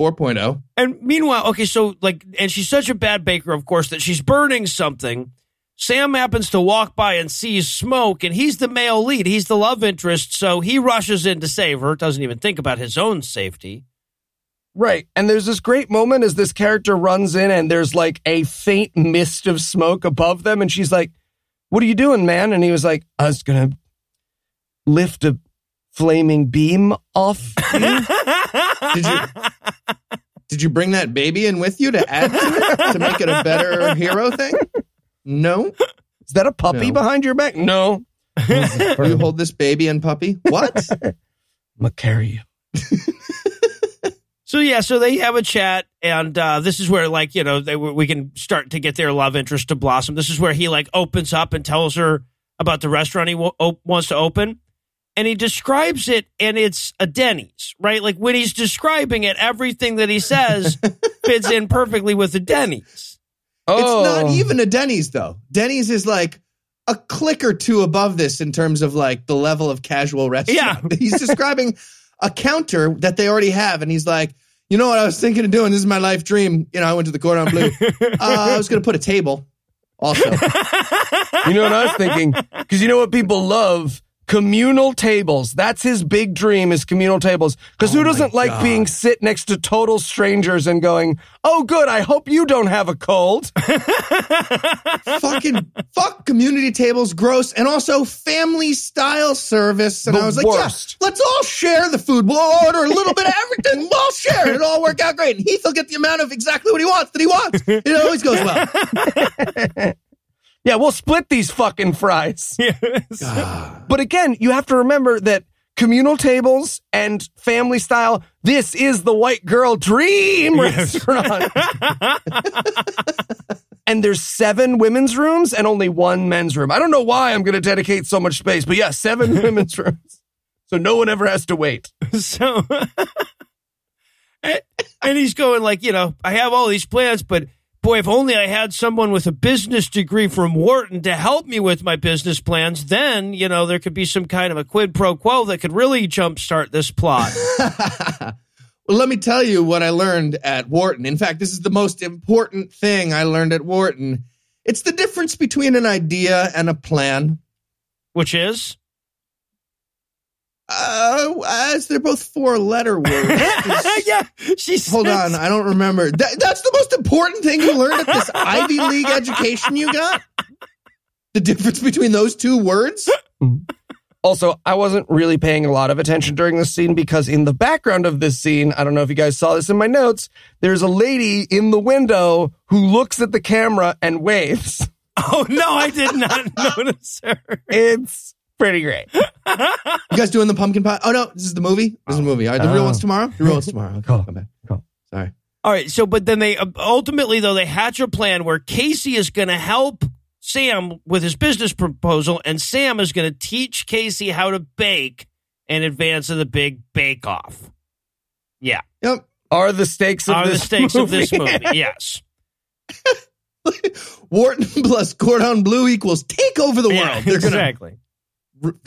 4.0. and meanwhile, okay, so like, and she's such a bad baker, of course, that she's burning something. Sam happens to walk by and sees smoke, and he's the male lead. He's the love interest, so he rushes in to save her. Doesn't even think about his own safety. Right. And there's this great moment as this character runs in and there's like a faint mist of smoke above them. And she's like, What are you doing, man? And he was like, I was going to lift a flaming beam off you. Did you did you bring that baby in with you to add to it to make it a better hero thing? No. Is that a puppy No. behind your back? No. You hold this baby and puppy. What? I'm going to carry you. So yeah, so they have a chat, and uh, this is where like you know they we can start to get their love interest to blossom. This is where he like opens up and tells her about the restaurant he w- op- wants to open, and he describes it, and it's a Denny's, right? Like when he's describing it, everything that he says fits in perfectly with the Denny's. Oh. It's not even a Denny's though. Denny's is like a click or two above this in terms of like the level of casual restaurant. Yeah. he's describing a counter that they already have, and he's like, you know what I was thinking of doing? This is my life dream. You know, I went to the Cordon Bleu. Uh, I was going to put a table. Also, You know what I was thinking? Because you know what people love? Communal tables. That's his big dream is communal tables. Because Oh who doesn't like God. being sit next to total strangers and going, oh, good, I hope you don't have a cold. fucking fuck community tables, gross, and also family style service. And The I was like, worst. yeah, let's all share the food. We'll order a little bit of everything. We'll all share it. It'll all work out great. And Heath will get the amount of exactly what he wants that he wants. It always goes well. Yeah, we'll split these fucking fries. But again, you have to remember that communal tables and family style, this is the white girl dream restaurant. and there's seven women's rooms and only one men's room. I don't know why I'm going to dedicate so much space, but yeah, seven women's rooms. So no one ever has to wait. so and, and he's going like you know i have all these plans but boy if only i had someone with a business degree from wharton to help me with my business plans then you know there could be some kind of a quid pro quo that could really jumpstart this plot Well, let me tell you what I learned at Wharton. In fact, this is the most important thing I learned at Wharton. It's the difference between an idea and a plan. which is Uh, as they're both four letter words. yeah she Hold says- on, I don't remember. That, that's the most important thing you learned at this Ivy League education you got? The difference between those two words? Also, I wasn't really paying a lot of attention during this scene because in the background of this scene, I don't know if you guys saw this in my notes, there's a lady in the window who looks at the camera and waves. oh no i did not notice her It's pretty great. You guys doing the pumpkin pie? Oh no, this is the movie. This is the movie. All right, the real Oh. one's tomorrow. The real one's tomorrow. Okay, Cool. come back. Cool. Sorry. All right. So, but then they uh, ultimately, though, they hatch a plan where Casey is going to help Sam with his business proposal, and Sam is going to teach Casey how to bake in advance of the big bake off. Yeah. Yep. Are the stakes of this movie. Are the this stakes of this movie? movie. Yes. Wharton plus Cordon Bleu equals take over the world. Yeah, They're gonna. exactly.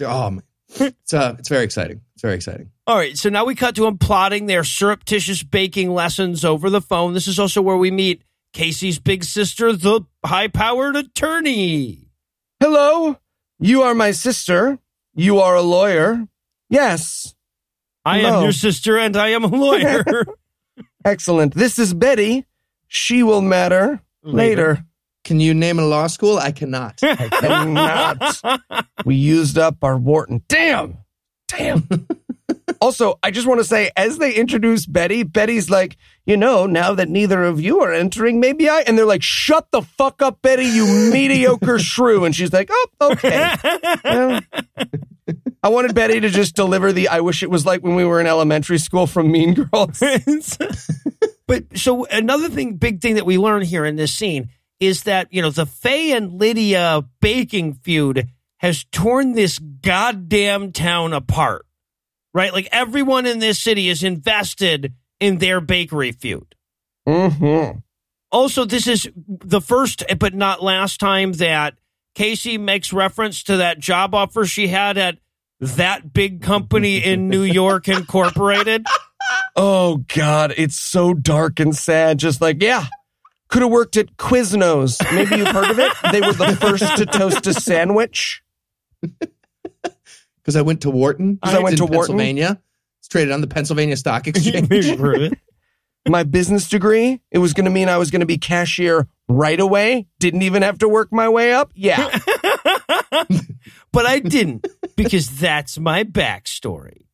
Oh man, it's uh, it's very exciting. It's very exciting. All right. So now we cut to them plotting their surreptitious baking lessons over the phone. This is also where we meet Casey's big sister, the high powered attorney. Hello, you are my sister. You are a lawyer. Yes. I Hello. am your sister, and I am a lawyer. Excellent. This is Betty. She will matter later. Can you name a law school? I cannot. I cannot. we used up our Wharton. Damn. Damn. also, I just want to say, as they introduce Betty, Betty's like, you know, now that neither of you are entering, maybe I. And they're like, shut the fuck up, Betty, you mediocre shrew. And she's like, oh, okay. Well, I wanted Betty to just deliver the I wish it was like when we were in elementary school from Mean Girls. but so another thing, big thing that we learn here in this scene is that, you know, the Faye and Lydia baking feud has torn this goddamn town apart, right? Like everyone in this city is invested in their bakery feud. Mm-hmm. Also, this is the first, but not last time that Casey makes reference to that job offer she had at that big company in New York Incorporated. Oh God, it's so dark and sad. Just like, yeah, could have worked at Quiznos. Maybe you've heard of it. They were the first to toast a sandwich. Because I went to Wharton. 'Cause I went to Wharton? Pennsylvania. It's traded on the Pennsylvania Stock Exchange. Maybe you've heard of it. My business degree, it was going to mean I was going to be cashier right away. Didn't even have to work my way up. Yeah. but I didn't because that's my backstory.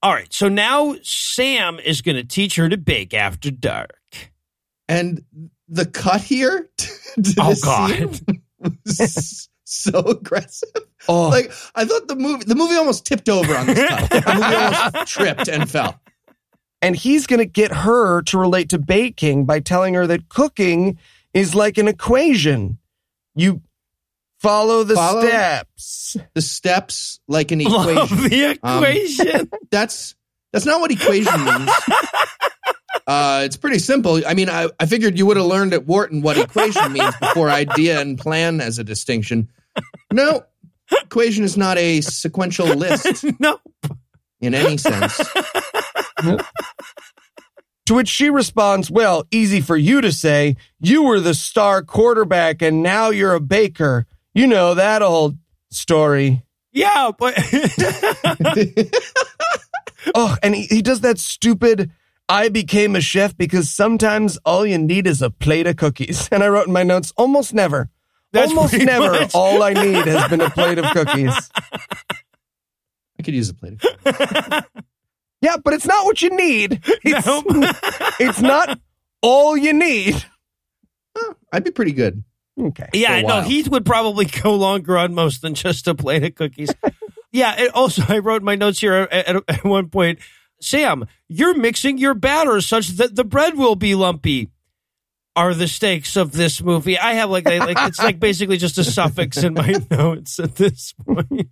All right, so now Sam is going to teach her to bake after dark. and the cut here to Oh, this God. scene was so aggressive. Oh, Like I thought the movie the movie almost tipped over on this cut. The movie almost tripped and fell. and he's going to get her to relate to baking by telling her that cooking is like an equation. You follow the Follow? steps. The steps like an equation. Love equation. the Um, equation. That's that's not what equation means. Uh, it's pretty simple. I mean, I, I figured you would have learned at Wharton what equation means before idea and plan as a distinction. No, equation is not a sequential list no. in any sense. To which she responds, Well, easy for you to say. You were the star quarterback and now you're a baker. You know that old story. Yeah, but Oh, and he, he does that stupid, I became a chef because sometimes all you need is a plate of cookies. And I wrote in my notes, almost never. That's almost never much- all I need has been a plate of cookies. I could use a plate. Of cookies. Yeah, but it's not what you need. It's, No. it's not all you need. I'd be pretty good. Okay. yeah, no, while. Heath would probably go longer on most than just a plate of cookies. yeah, and also I wrote in my notes here at, at, at one point, Sam, you're mixing your batter such that the bread will be lumpy. Are the stakes of this movie? I have like, like it's like basically just a suffix in my notes at this point.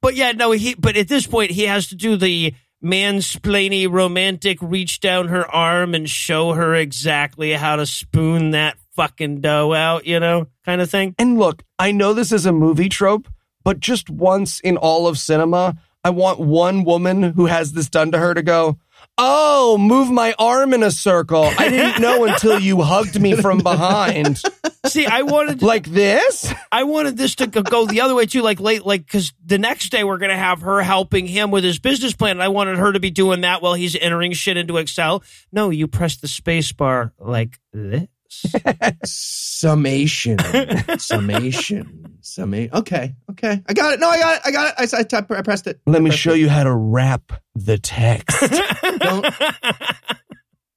But yeah, no, he. But at this point, he has to do the mansplainy romantic reach down her arm and show her exactly how to spoon that fucking dough out, you know, kind of thing. And look, I know this is a movie trope, but just once in all of cinema, I want one woman who has this done to her to go, Oh, move my arm in a circle. I didn't know until you hugged me from behind. See, I wanted Like this? I wanted this to go- the other way too, like late, like because the next day we're gonna have her helping him with his business plan, and I wanted her to be doing that while he's entering shit into Excel. No, you press the space bar like this. Summation, summation, summation. Okay, okay, I got it. No, I got it. I got it. I, I, typed- I pressed it. Let me show you how to wrap the text. Don't-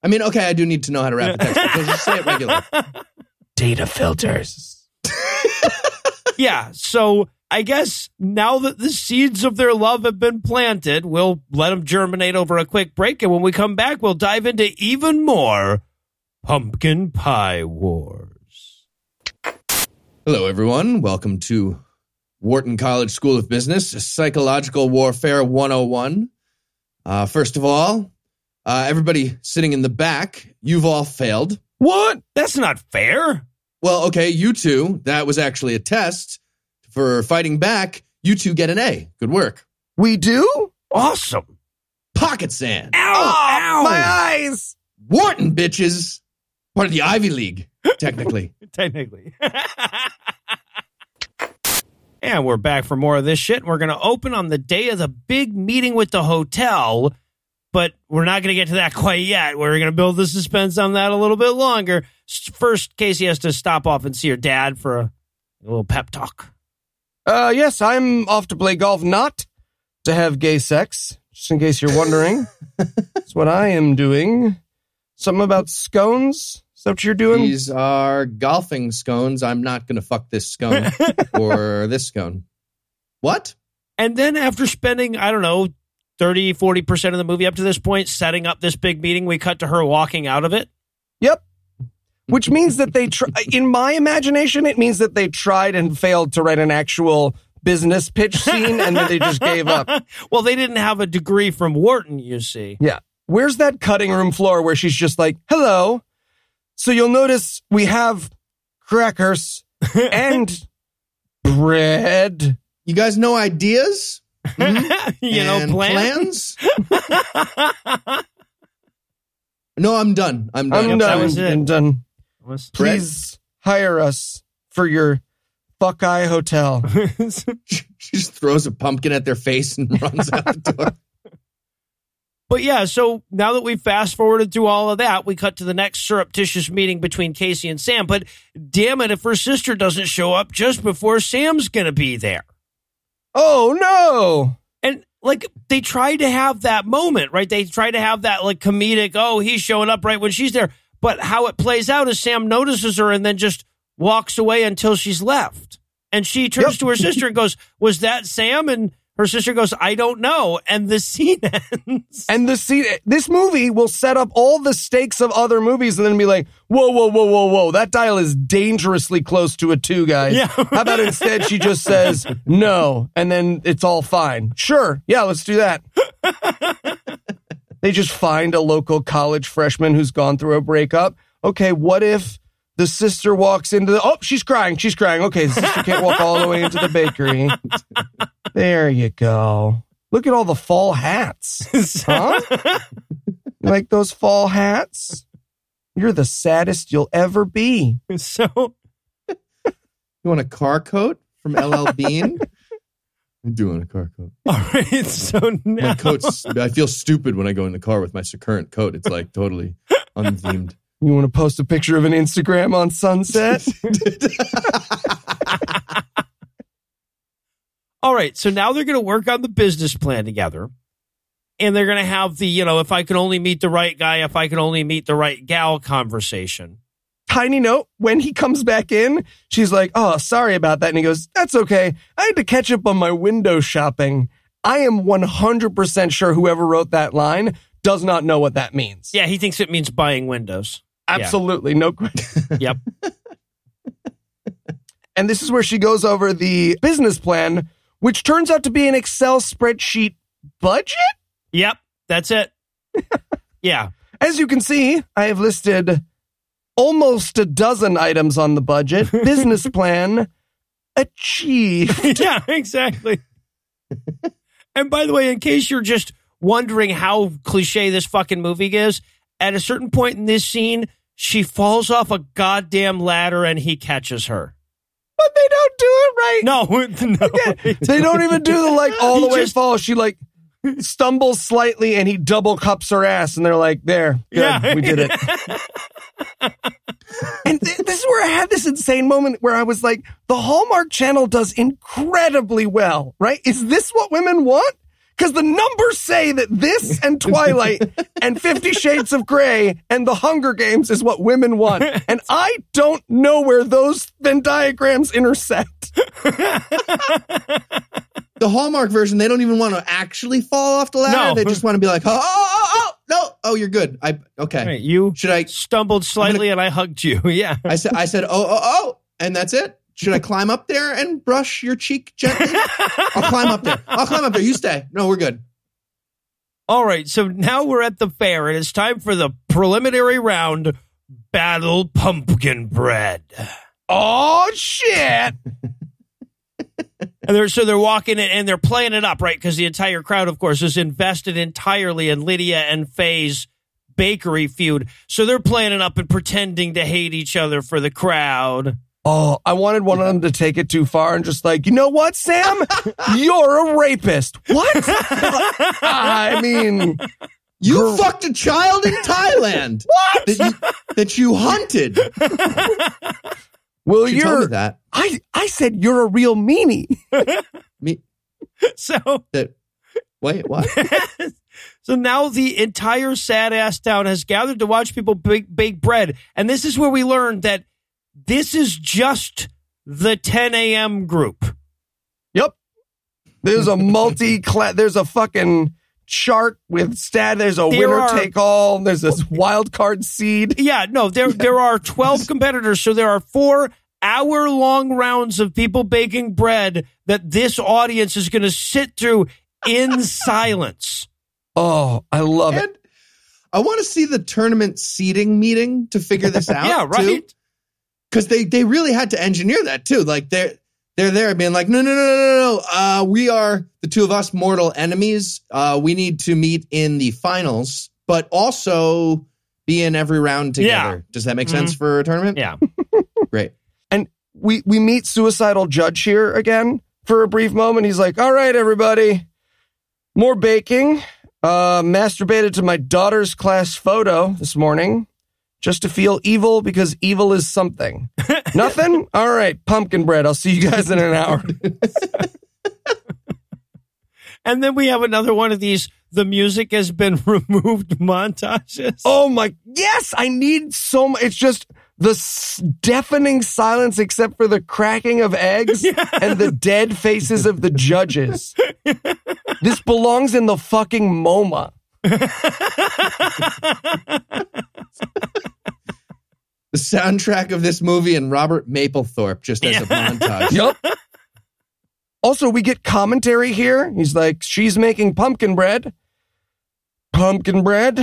I mean, okay, I do need to know how to wrap the text. Because just say it regular. Data filters. yeah. So I guess now that the seeds of their love have been planted, we'll let them germinate over a quick break. And when we come back, we'll dive into even more pumpkin pie wars. Hello, everyone. Welcome to Wharton College School of Business, Psychological Warfare 101. Uh, first of all, uh, everybody sitting in the back, you've all failed. What? That's not fair. Well, okay, you two, that was actually a test. For fighting back, you two get an A. Good work. We do? Awesome. Pocket sand. Ow. Oh, ow. my eyes. Wharton, bitches. Part of the Ivy League, technically. Technically. and we're back for more of this shit. We're going to open on the day of the big meeting with the hotel but we're not going to get to that quite yet. We're going to build the suspense on that a little bit longer. First, Casey has to stop off and see her dad for a, a little pep talk. Uh, yes, I'm off to play golf, not to have gay sex. Just in case you're wondering, that's what I am doing. Something about scones. Is that what you're doing? These are golfing scones. I'm not going to fuck this scone or this scone. What? And then after spending, I don't know, 30, 40% of the movie up to this point setting up this big meeting, we cut to her walking out of it. Yep. Which means that they, tr- in my imagination, it means that they tried and failed to write an actual business pitch scene and then they just gave up. Well, they didn't have a degree from Wharton, you see. Yeah. Where's that cutting room floor where she's just like, hello? So you'll notice we have crackers and bread. You guys know ideas? Hmm? you know, plans. plans? no, I'm done. I'm done. I'm done. that was. I'm done. Was- Please hire us for your Buckeye Hotel. She just throws a pumpkin at their face and runs out the door. But yeah, so now that we've fast forwarded through all of that, we cut to the next surreptitious meeting between Casey and Sam. But damn it, if her sister doesn't show up just before Sam's going to be there. Oh no! And like they tried to have that moment, right? They tried to have that like comedic, oh, he's showing up right when she's there. But how it plays out is Sam notices her and then just walks away until she's left. And she turns Yep. to her sister and goes, Was that Sam? And her sister goes, I don't know. And the scene ends. And the scene, this movie will set up all the stakes of other movies and then be like, whoa, whoa, whoa, whoa, whoa, that dial is dangerously close to a two, guys. Yeah. How about instead she just says no and then it's all fine? Sure. Yeah, let's do that. they just find a local college freshman who's gone through a breakup. Okay, what if the sister walks into the, oh, she's crying, she's crying. Okay, the sister can't walk all the way into the bakery. There you go. Look at all the fall hats. Huh? Like those fall hats? You're the saddest you'll ever be. so You want a car coat from LL Bean? I do want a car coat. all right, so now My coat's. I feel stupid when I go in the car with my current coat. It's like totally unthemed. You want to post a picture of an Instagram on sunset? All right, so now they're going to work on the business plan together. And they're going to have the, you know, if I could only meet the right guy, if I could only meet the right gal conversation. Tiny note, when he comes back in, she's like, Oh, sorry about that. And he goes, That's okay. I had to catch up on my window shopping. I am 100% sure whoever wrote that line does not know what that means. Yeah, he thinks it means buying windows. Absolutely. No question. Yep. And this is where she goes over the business plan, which turns out to be an Excel spreadsheet budget. yep, that's it. yeah. As you can see, I have listed almost a dozen items on the budget. Business plan achieved. yeah, exactly. and by the way, in case you're just wondering how cliche this fucking movie is, at a certain point in this scene, she falls off a goddamn ladder and he catches her. But they don't do it right. No, no. They don't even do the like all the He way just- fall. She like stumbles slightly and he double cups her ass and they're like, there, good, Yeah. we did it. and th- this is where I had this insane moment where I was like, the Hallmark channel does incredibly well, right? Is this what women want? Because the numbers say that this and Twilight and Fifty Shades of Grey and The Hunger Games is what women want. And I don't know where those Venn diagrams intersect. The Hallmark version, they don't even want to actually fall off the ladder. No. They just want to be like, oh, oh, oh, oh, no, oh, you're good. I okay. Right, you Should I? stumbled slightly and I hugged you. Yeah. I said, I said, oh, oh, oh, and that's it. Should I climb up there and brush your cheek gently? I'll climb up there. I'll climb up there. You stay. No, we're good. All right, so now we're at the fair and it's time for the preliminary round Battle Pumpkin Bread. Oh shit! And they're, so they're walking it and they're playing it up, right? Because the entire crowd, of course, is invested entirely in Lydia and Faye's bakery feud. So they're playing it up and pretending to hate each other for the crowd. Oh, I wanted one of them to take it too far and just like, you know what, Sam? You're a rapist. What? I mean, You Girl- fucked a child in Thailand. What? That you, that you hunted. Well, You told me you're. that. I I said you're a real meanie. Me So that. Wait, what? so now the entire sad ass town has gathered to watch people bake, bake bread. And this is where we learned that this is just the 10 a.m. group. Yep. There's a multi class. There's a fucking chart with stat. There's a There winner are- take all. There's this wild card seed. Yeah, no, there there are 12 competitors, so there are four hour long rounds of people baking bread that this audience is going to sit through in silence. Oh, I love it. I want to see the tournament seating meeting to figure this out. yeah, right. Because they they really had to engineer that too. Like they're they're there being like, no, no, no, no, no, no. Uh, we are the two of us mortal enemies. Uh, we need to meet in the finals, but also be in every round together. Yeah. Does that make sense for a tournament? Yeah. Great. And we we meet suicidal judge here again for a brief moment. He's like, "All right, everybody, more baking. Uh, masturbated to my daughter's class photo this morning." Just to feel evil because evil is something. Nothing? All right, pumpkin bread. I'll see you guys in an hour. And then we have another one of these the music has been removed montages. Oh my, yes, I need so much. It's just the s- deafening silence except for the cracking of eggs and the dead faces of the judges. this belongs in the fucking MoMA. The soundtrack of this movie and Robert Mapplethorpe just as a montage. Yep. Also, we get commentary here. He's like, she's making pumpkin bread. Pumpkin bread.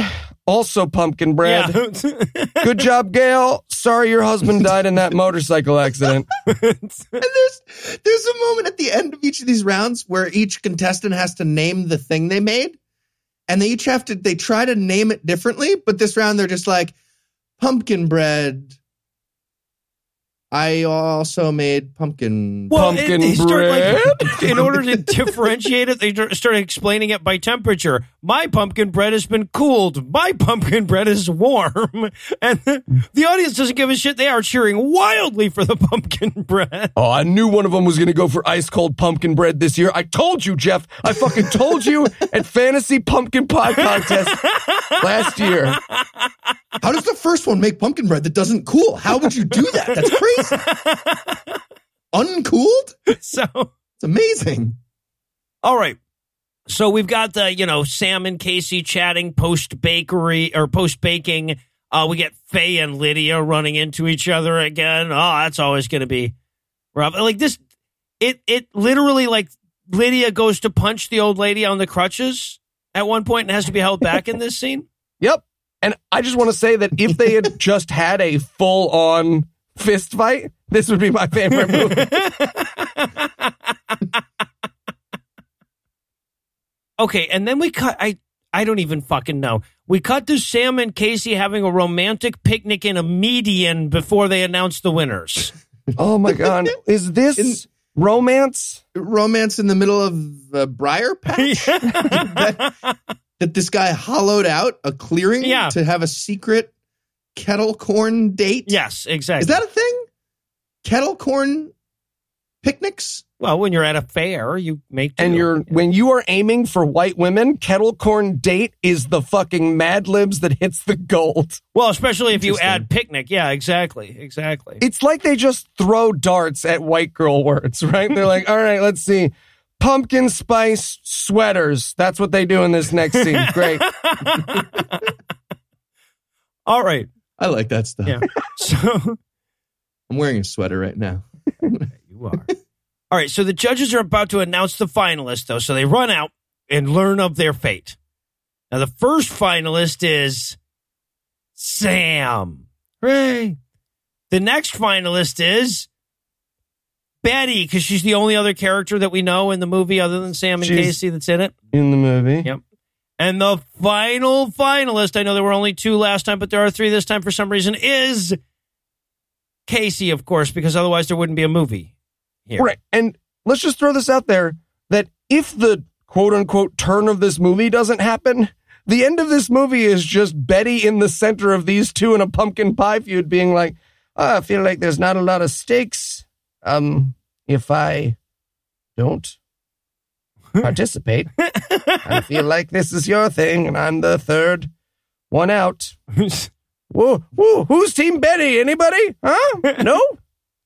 Also pumpkin bread. Yeah. Good job, Gail. Sorry your husband died in that motorcycle accident. And there's there's a moment at the end of each of these rounds where each contestant has to name the thing they made. And they each have to they try to name it differently, but this round they're just like pumpkin bread. I also made pumpkin Well, Pumpkin they start, like, bread? in order to differentiate it, they start explaining it by temperature. My pumpkin bread has been cooled. My pumpkin bread is warm. And the audience doesn't give a shit. They are cheering wildly for the pumpkin bread. Oh, I knew one of them was going to go for ice cold pumpkin bread this year. I told you, Jeff. I fucking told you at Fantasy Pumpkin Pie Contest last year. How does the first one make pumpkin bread that doesn't cool? How would you do that? That's crazy. Uncooled? So, It's amazing. all right. So we've got the, you know, Sam and Casey chatting post bakery or post baking. Uh, we get Faye and Lydia running into each other again. Oh, that's always going to be rough. Like this, it, it literally like Lydia goes to punch the old lady on the crutches at one point and has to be held back in this scene. Yep. And I just want to say that if they had just had a full on fist fight, this would be my favorite movie. Okay, and then we cut. I I don't even fucking know. We cut to Sam and Casey having a romantic picnic in a median before they announce the winners. Oh my God. Is this romance? Romance in the middle of a briar patch? that, that this guy hollowed out a clearing Yeah. to have a secret kettle corn date? yes, exactly. Is that a thing? Kettle corn picnics? well, when you're at a fair, you make And do. you're when you are aiming for white women, kettle corn date is the fucking Mad Libs that hits the gold. well, especially if you add picnic. Yeah, exactly, exactly. It's like they just throw darts at white girl words, right? They're like, all right, let's see. Pumpkin spice sweaters. That's what they do in this next scene. Great. All right, I like that stuff. yeah. So I'm wearing a sweater right now. you are. All right, so the judges are about to announce the finalists, though. So they run out and learn of their fate. Now, the first finalist is Sam. Hooray. The next finalist is Betty, because she's the only other character that we know in the movie other than Sam and She's- Casey that's in it. In the movie. Yep. And the final finalist, I know there were only two last time, but there are three this time for some reason, is Casey, of course, because otherwise there wouldn't be a movie here. Right. And let's just throw this out there that if the quote unquote turn of this movie doesn't happen, the end of this movie is just Betty in the center of these two in a pumpkin pie feud, being like, oh, "I feel like there's not a lot of stakes. Um, if I don't participate, I feel like this is your thing, and I'm the third one out." Whoa, whoa, who's Team Betty? Anybody? Huh? No?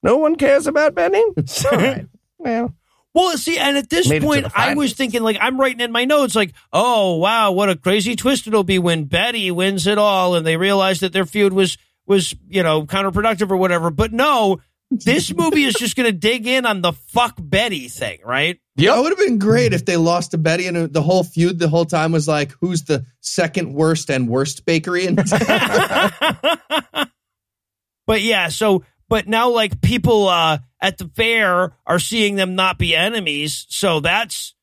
No one cares about Betty? All right. Well, Well, see, and at this Made it to point, I was thinking, like, I'm writing in my notes, like, oh wow, what a crazy twist it'll be when Betty wins it all, and they realize that their feud was was you know counterproductive or whatever. But no, this movie is just going to dig in on the fuck Betty thing, right? Yeah. That would have been great if they lost to Betty and the whole feud the whole time was like, who's the second worst and worst bakery in town? But yeah, so but now like people uh at the fair are seeing them not be enemies, so that's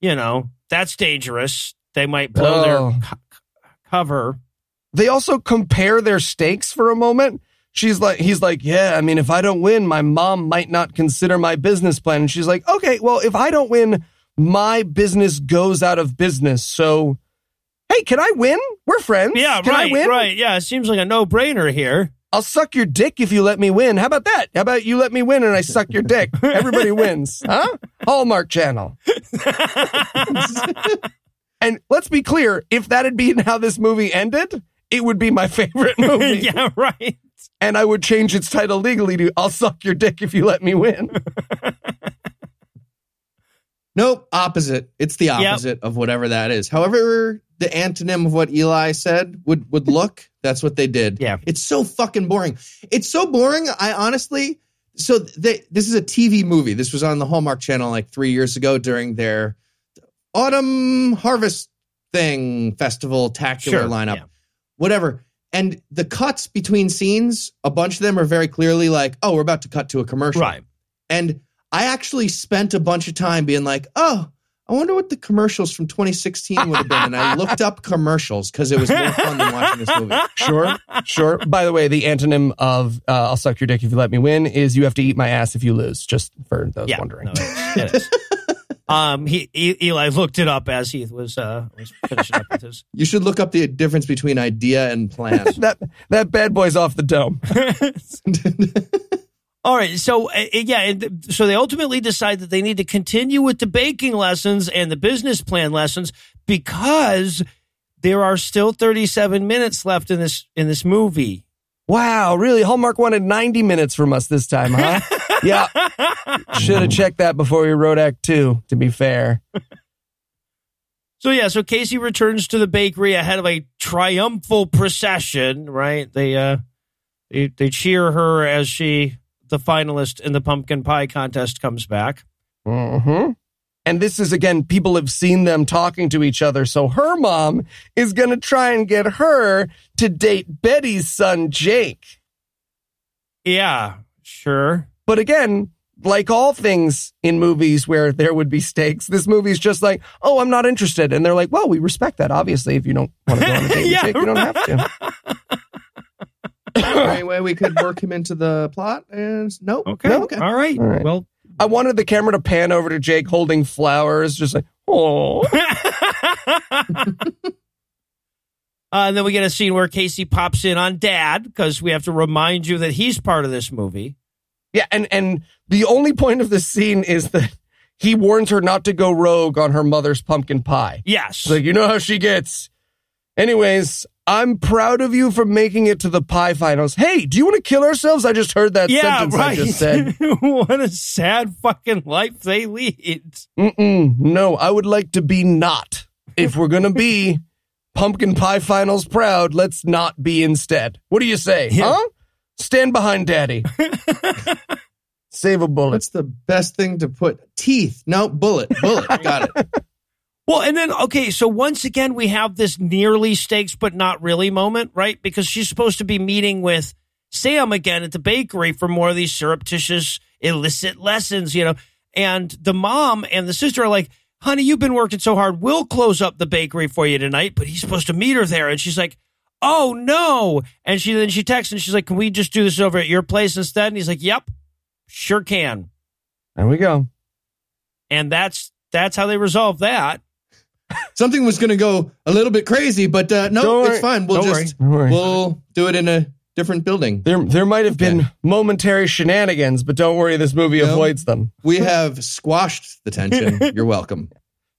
you know that's dangerous. They might blow Oh. their co- cover. they also compare their stakes for a moment. She's like, he's like, yeah, I mean, if I don't win, my mom might not consider my business plan. And she's like, okay, well, if I don't win, my business goes out of business. So, hey, can I win? We're friends. Yeah, can right, right. Yeah, it seems like a no brainer here. I'll suck your dick if you let me win. How about that? How about you let me win and I suck your dick? Everybody wins, huh? Hallmark Channel. and let's be clear, if that had been how this movie ended, it would be my favorite movie. yeah, right. And I would change its title legally to "I'll suck your dick if you let me win." nope, opposite. It's the opposite of whatever that is. However, the antonym of what Eli said would would look, that's what they did. Yeah. It's so fucking boring. It's so boring. I honestly so they, this is a TV movie. This was on the Hallmark channel like 3 years ago during their autumn harvest thing festival tacular Sure, lineup. yeah. Whatever. And the cuts between scenes, a bunch of them are very clearly like, "Oh, we're about to cut to a commercial." Right. And I actually spent a bunch of time being like, oh, I wonder what the commercials from 2016 would have been. And I looked up commercials because it was more fun than watching this movie. Sure, sure. By the way, the antonym of uh, "I'll suck your dick if you let me win" is "You have to eat my ass if you lose." Just for those Yeah, wondering. no. um, he, E- Eli looked it up as Heath was uh was finishing up with his. You should look up the difference between idea and plan. That that bad boy's off the dome. All right, so uh, yeah, and th- so they ultimately decide that they need to continue with the baking lessons and the business plan lessons because there are still 37 minutes left in this in this movie. Wow, really? Hallmark wanted ninety minutes from us this time, huh? yeah. Should have checked that before we wrote Act Two. To be fair. So yeah, so Casey returns to the bakery ahead of a triumphal procession, right? They uh they they cheer her as she the finalist in the pumpkin pie contest comes back. hmm And this is again, people have seen them talking to each other. So her mom is going to try and get her to date Betty's son, Jake. Yeah, sure. But again, like all things in movies where there would be stakes, this movie's just like, oh, I'm not interested. And they're like, well, we respect that. Obviously, if you don't want to go on a date with Jake, you don't have to. Any way we could work him into the plot? And nope. Okay. No, okay. All right. All right. Well, I wanted the camera to pan over to Jake holding flowers, just like, oh. Uh, and then we get a scene where Casey pops in on Dad because we have to remind you that he's part of this movie. Yeah, and and the only point of this scene is that he warns her not to go rogue on her mother's pumpkin pie. Yes. Like, you know how she gets. Anyways, I'm proud of you for making it to the pie finals. Hey, do you want to kill ourselves? I just heard that yeah, sentence right. I just said. what a sad fucking life they lead. Mm-mm, no, I would like to be not. If we're gonna be pumpkin pie finals proud, let's not be instead. What do you say? Yeah. Huh? Stand behind daddy. Save a bullet. What's the best thing to put? Teeth. No, bullet. Bullet. Got it. Well, and then, okay, so once again, we have this nearly stakes but not really moment, right? Because she's supposed to be meeting with Sam again at the bakery for more of these surreptitious, illicit lessons, you know. And the mom and the sister are like, honey, you've been working so hard. We'll close up the bakery for you tonight. But he's supposed to meet her there. And she's like, oh no. And she then she texts and she's like, can we just do this over at your place instead? And he's like, yep, sure can. There we go. And that's that's how they resolve that. Something was going to go a little bit crazy, but uh, no, Don't it's worry. fine. We'll Don't just worry. we'll do it in a different building. There, there might have been Okay. momentary shenanigans, but don't worry, this movie No. avoids them. We have squashed the tension. You're welcome.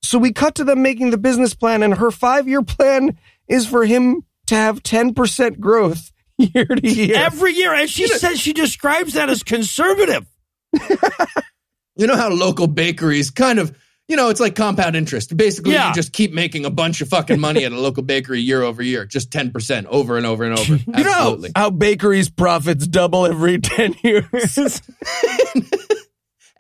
So we cut to them making the business plan, and her five year plan is for him to have 10% growth year to year. Every year, and she says she describes that as conservative. You know how local bakeries kind of, you know, it's like compound interest. Basically, Yeah. you just keep making a bunch of fucking money at a local bakery year over year, just 10% over and over and over. you know how bakeries' profits double every 10 years?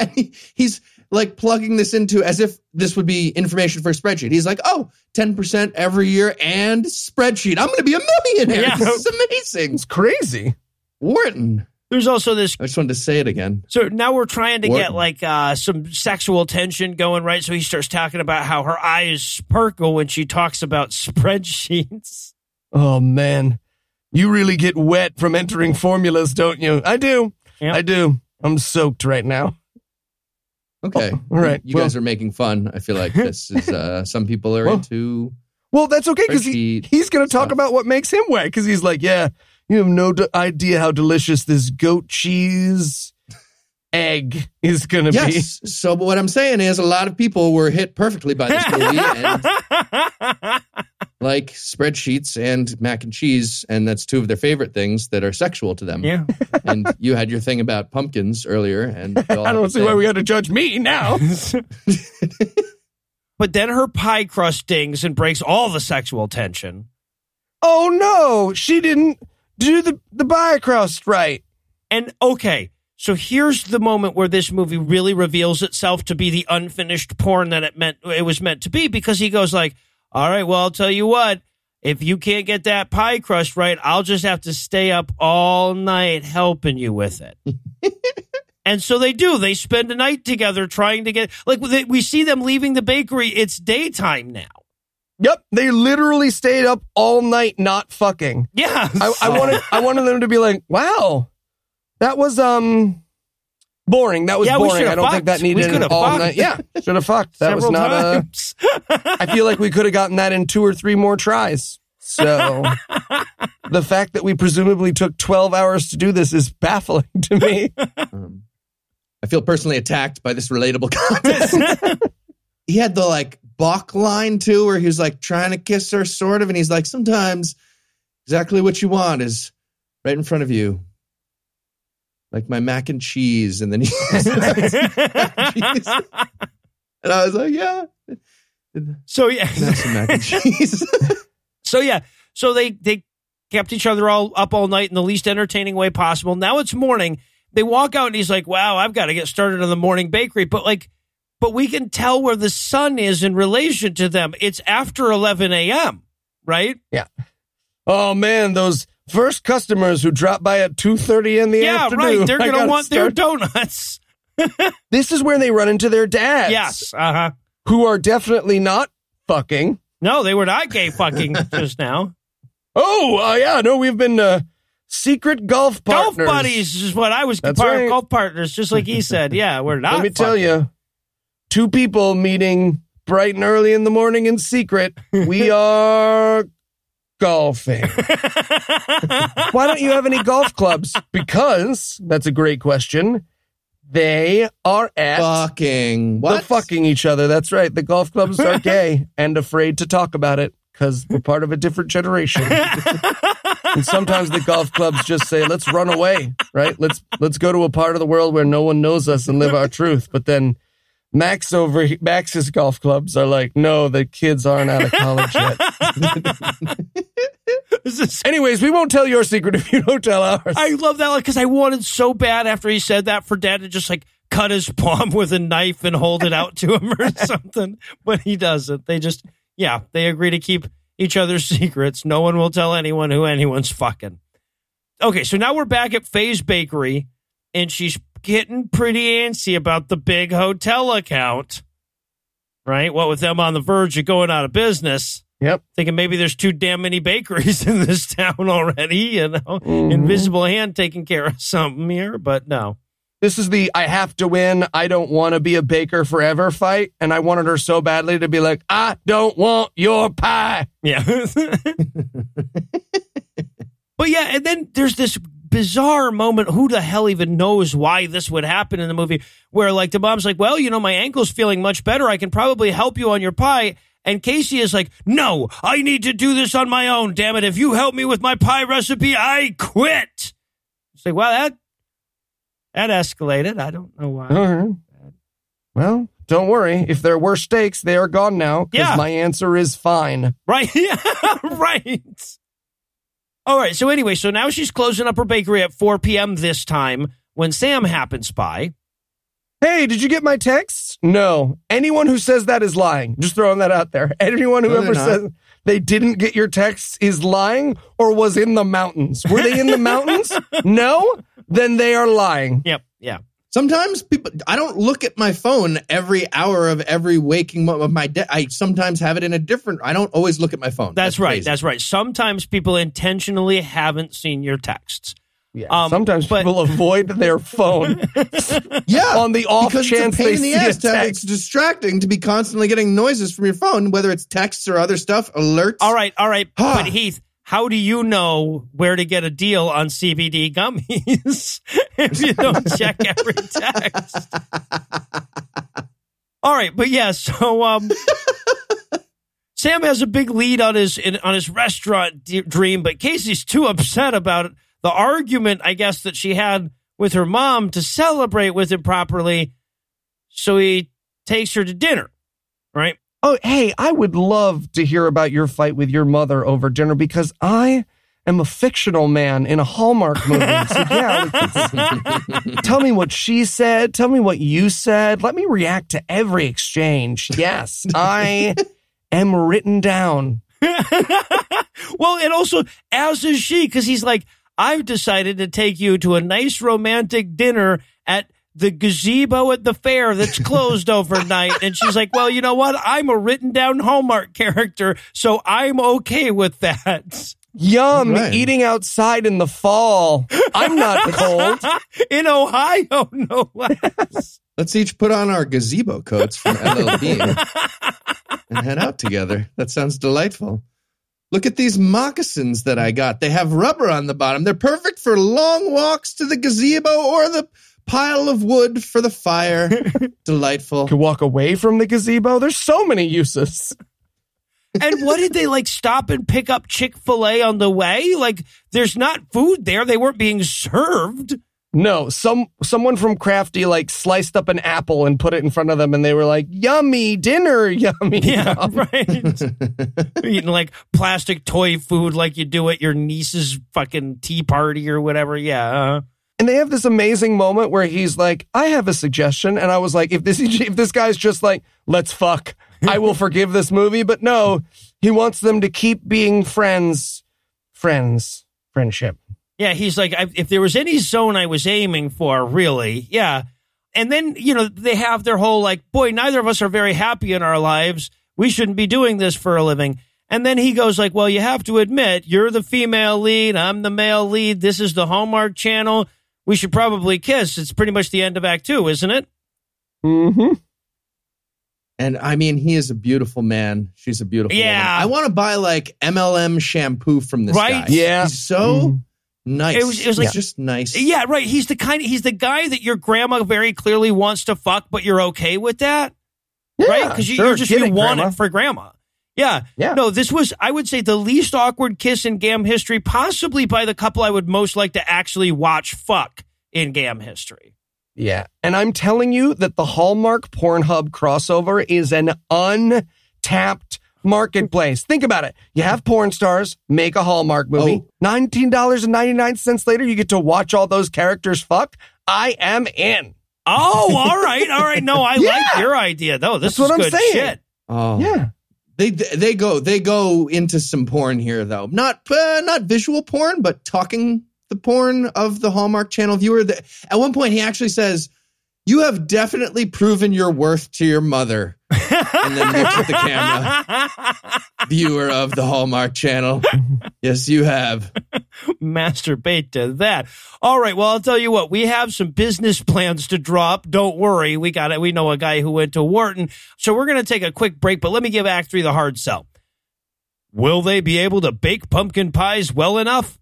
And he, he's like plugging this into as if this would be information for a spreadsheet. He's like, oh, 10% every year and spreadsheet. I'm going to be a millionaire. Yeah. This is amazing. it's crazy. Wharton. There's also this. I just wanted to say it again. So now we're trying to What? get like uh, some sexual tension going, right? So he starts talking about how her eyes sparkle when she talks about spreadsheets. Oh, man. You really get wet from entering formulas, don't you? I do. Yep. I do. I'm soaked right now. Okay. all right. You Well- guys are making fun. I feel like this is, uh, some people are Well, into. Well, that's okay because he, he's going to talk about what makes him wet because he's like, yeah, you have no d- idea how delicious this goat cheese egg is going to be. Yes. So what I'm saying is a lot of people were hit perfectly by this movie and like spreadsheets and mac and cheese. And that's two of their favorite things that are sexual to them. yeah. and you had your thing about pumpkins earlier, and I don't see why we got to judge me now. but then her pie crust dings and breaks all the sexual tension. oh no, she didn't do the the pie crust right. And okay, so here's the moment where this movie really reveals itself to be the unfinished porn that it meant it was meant to be because he goes like, "All right, well, I'll tell you what, if you can't get that pie crust right, I'll just have to stay up all night helping you with it." and so they do. They spend a night together trying to get like we see them leaving the bakery. It's daytime now. Yep, they literally stayed up all night not fucking. Yeah. I, I wanted I wanted them to be like, wow, that was um boring. That was Yeah, boring. I don't think that needed an could've all fucked. night. Yeah, should have fucked. That was not a. times. I feel like we could have gotten that in two or three more tries. So the fact that we presumably took 12 hours to do this is baffling to me. Um, I feel personally attacked by this relatable content. he had the like Bach line too, where he's like trying to kiss her, sort of, and he's like, sometimes exactly what you want is right in front of you, like my mac and cheese, and then he. and I was like, yeah, so yeah. some mac and cheese. So yeah, so they they kept each other all up all night in the least entertaining way possible. Now it's morning. They walk out and he's like, "Wow, I've got to get started on the morning bakery." But like, but we can tell where the sun is in relation to them. It's after eleven a.m. Right? Yeah. Oh man, those first customers who drop by at 2:30 in the yeah, afternoon. right. They're gonna gotta want their donuts. This is where they run into their dads. yes. Uh huh. Who are definitely not fucking. No, they were not gay fucking just now. Oh, uh, yeah, no, we've been uh, secret golf partners. Golf buddies is what I was of right. golf partners, just like he said. Yeah, we're not. Let me tell you, two people meeting bright and early in the morning in secret. We are golfing. Why don't you have any golf clubs? Because that's a great question. They are at Fucking the what? fucking each other. That's right. The golf clubs are gay and afraid to talk about it because we're part of a different generation. and sometimes the golf clubs just say, "Let's run away." Right? Let's let's go to a part of the world where no one knows us and live our truth. But then Max over Max's golf clubs are like, "No, the kids aren't out of college yet." Is Anyways, we won't tell your secret if you don't tell ours. I love that because I wanted so bad after he said that for dad to just like cut his palm with a knife and hold it out to him or something, but he doesn't. They just, yeah, they agree to keep each other's secrets. No one will tell anyone who anyone's fucking. Okay, so now we're back at Faye's Bakery, and she's getting pretty antsy about the big hotel account. Right? What with them on the verge of going out of business yep. thinking maybe there's too damn many bakeries in this town already, you know, mm-hmm. invisible hand taking care of something here, but no. This is the I have to win. I don't want to be a baker forever fight. And I wanted her so badly to be like, I don't want your pie. Yeah. but yeah, and then there's this bizarre moment. Who the hell even knows why this would happen in the movie? Where like the mom's like, well, you know, my ankle's feeling much better. I can probably help you on your pie. And Casey is like, no, I need to do this on my own. Damn it. If you help me with my pie recipe, I quit. It's like, well, that, that escalated. I don't know why. Right. Well, don't worry. If there were stakes, they are gone now because Yeah. my answer is fine. Right. Yeah. right. All right. So anyway, so now she's closing up her bakery at 4 p.m. this time when Sam happens by. Hey, did you get my texts? No. Anyone who says that is lying. Just throwing that out there. Anyone who No, ever says they didn't get your texts is lying or was in the mountains. Were they in the mountains? No? Then they are lying. Yep. Yeah. Sometimes people, I don't look at my phone every hour of every waking moment of my day. I sometimes have it in a different. I don't always look at my phone. That's, right. crazy. That's right. Sometimes people intentionally haven't seen your texts. Yeah. Um, Sometimes but- people avoid their phone yeah. on the off because chance it's a they pain in see the a ass. to It's distracting to be constantly getting noises from your phone, whether it's texts or other stuff, alerts. All right. All right. But Heath, how do you know where to get a deal on CBD gummies if you don't check every text? All right, but yeah, so um Sam has a big lead on his in, on his restaurant dream, but Casey's too upset about. The argument, I guess, that she had with her mom to celebrate with him properly, so he takes her to dinner. Right? Oh, hey, I would love to hear about your fight with your mother over dinner because I am a fictional man in a Hallmark movie. So, yeah, tell me what she said. Tell me what you said. Let me react to every exchange. Yes, I am written down. well, and also, as is she, because he's like, I've decided to take you to a nice romantic dinner at the gazebo at the fair that's closed overnight. And she's like, Well, you know what? I'm a written down Hallmark character, so I'm okay with that. Yum, Right. eating outside in the fall. I'm not cold. In Ohio, no less. Let's each put on our gazebo coats from LLB and head out together. That sounds delightful. Look at these moccasins that I got. They have rubber on the bottom. They're perfect for long walks to the gazebo or the pile of wood for the fire. Delightful. Could walk away from the gazebo. There's so many uses. And what did they like stop and pick up Chick fil A on the way? Like, there's not food there. They weren't being served. No, some someone from Crafty like sliced up an apple and put it in front of them, and they were like, "Yummy dinner, yummy." Yeah, yum." right. Eating like plastic toy food like you do at your niece's fucking tea party or whatever. Yeah. uh And they have this amazing moment where he's like, "I have a suggestion," and I was like, "If this if this guy's just like, let's fuck, I will forgive this movie." But no, he wants them to keep being friends, friends, friendship. Yeah, he's like, if there was any zone I was aiming for, really, yeah. And then, you know, they have their whole like, boy, neither of us are very happy in our lives. We shouldn't be doing this for a living. And then he goes like, well, you have to admit, you're the female lead. I'm the male lead. This is the Hallmark channel. We should probably kiss. It's pretty much the end of act two, isn't it? Mm-hmm. And I mean, he is a beautiful man. She's a beautiful man. Yeah. woman. I want to buy like MLM shampoo from this Right? guy. Yeah. He's so Mhm. nice. It was- it was like- He's just nice. Yeah, right. He's the kind. He's the guy that your grandma very clearly wants to fuck, but you're okay with that, yeah, right? Because you, sure, you're just you it, want Grandma. it for grandma. Yeah. Yeah. No, this was I would say the least awkward kiss in Gam history, possibly by the couple I would most like to actually watch fuck in Gam history. Yeah. And I'm telling you that the Hallmark Pornhub crossover is an untapped marketplace. Think about it. You have porn stars make a Hallmark movie. Oh. $19.99 later, you get to watch all those characters fuck. I am in. Oh, all right, all right. No, I like your idea though. This That's what is I'm saying. shit. Oh. Yeah. They they go they go into some porn here though. Not uh, not visual porn, but talking the porn of the Hallmark Channel viewer. That at one point he actually says, "You have definitely proven your worth to your mother." and then looks at the camera. Viewer of the Hallmark Channel. Yes, you have. masturbate to that. All right. Well, I'll tell you what, we have some business plans to drop. Don't worry. We got it. We know a guy who went to Wharton. So we're going to take a quick break, but let me give Act Three the hard sell. Will they be able to bake pumpkin pies well enough?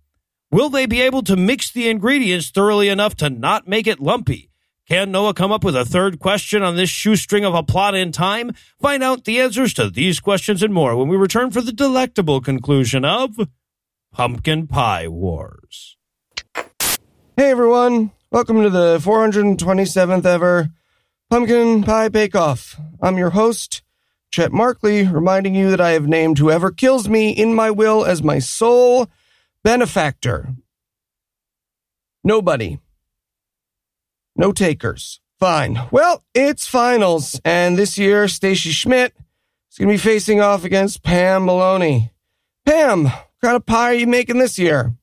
Will they be able to mix the ingredients thoroughly enough to not make it lumpy? Can Noah come up with a third question on this shoestring of a plot in time? Find out the answers to these questions and more when we return for the delectable conclusion of Pumpkin Pie Wars. Hey everyone, welcome to the 427th ever Pumpkin Pie Bake Off. I'm your host, Chet Markley, reminding you that I have named whoever kills me in my will as my sole benefactor. Nobody. No takers. Fine. Well, it's finals, and this year Stacy Schmidt is going to be facing off against Pam Maloney. Pam, what kind of pie are you making this year?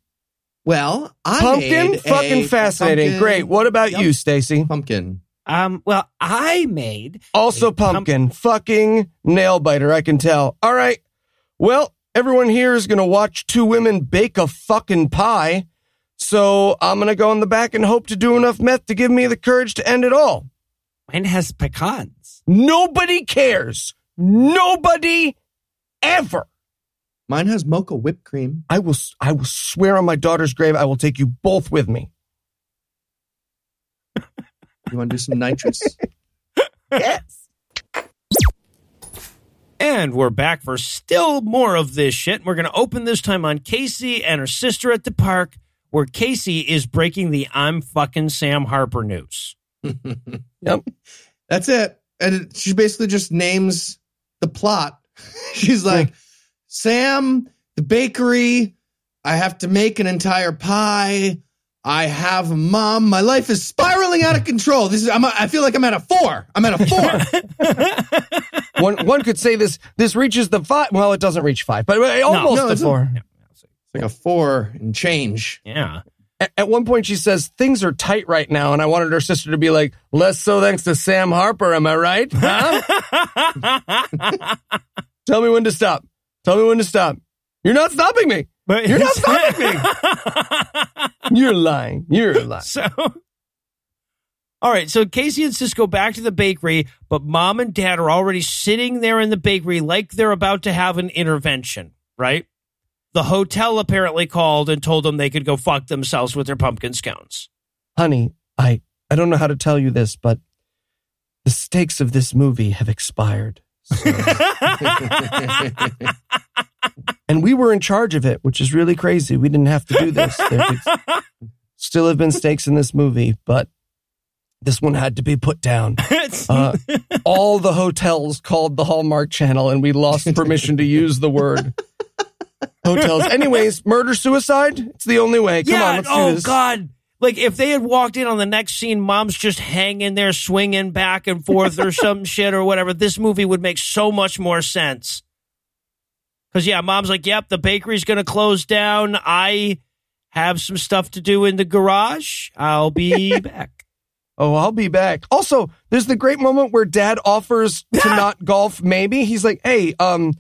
Well, I Pumpkin? made a Fucking fascinating. pumpkin- Great. What about Yep. you, Stacy? Pumpkin. Um, well, I made Also A pump- pumpkin. Fucking nail biter, I can tell. All right. Well, everyone here is going to watch two women bake a fucking pie. So I'm going to go in the back and hope to do enough meth to give me the courage to end it all. mine has pecans. Nobody cares. Nobody ever. Mine has mocha whipped cream. I will, I will swear on my daughter's grave, I will take you both with me. You want to do some nitrous? Yes. And we're back for still more of this shit. We're going to open this time on Casey and her sister at the park, where Casey is breaking the I'm fucking Sam Harper news. Yep. That's it. And she basically just names the plot. She's like, Sam, the bakery, I have to make an entire pie. I have a mom. My life is spiraling out of control. This is I'm a, I feel like I'm at a four. I'm at a four. one, one could say this, this reaches the five. Well, it doesn't reach five, but almost no, the it's a- four. it's like a four and change. Yeah. At, at one point, she says things are tight right now, and I wanted her sister to be like, "Less so thanks to Sam Harper." Am I right? Huh? Tell me when to stop. Tell me when to stop. You're not stopping me. But You're not stopping me. You're lying. You're lying. So, all right. So Casey and Cisco back to the bakery, but mom and dad are already sitting there in the bakery like they're about to have an intervention, right? The hotel apparently called and told them they could go fuck themselves with their pumpkin scones. Honey, I I don't know how to tell you this, but the stakes of this movie have expired. So- and we were in charge of it, which is really crazy. We didn't have to do this. There could still have been stakes in this movie, but this one had to be put down. Uh, all the hotels called the Hallmark Channel, and we lost permission to use the word hotels. Anyways, murder suicide. It's the only way. Come yeah. on, let's oh do this. Oh, God. Like if they had walked in on the next scene, mom's just hanging there, swinging back and forth or some shit or whatever. This movie would make so much more sense. Because yeah, mom's like, "Yep, the bakery's going to close down. I have some stuff to do in the garage. I'll be back." Oh, I'll be back. Also, there's the great moment where dad offers to not golf maybe. He's like, "Hey, um,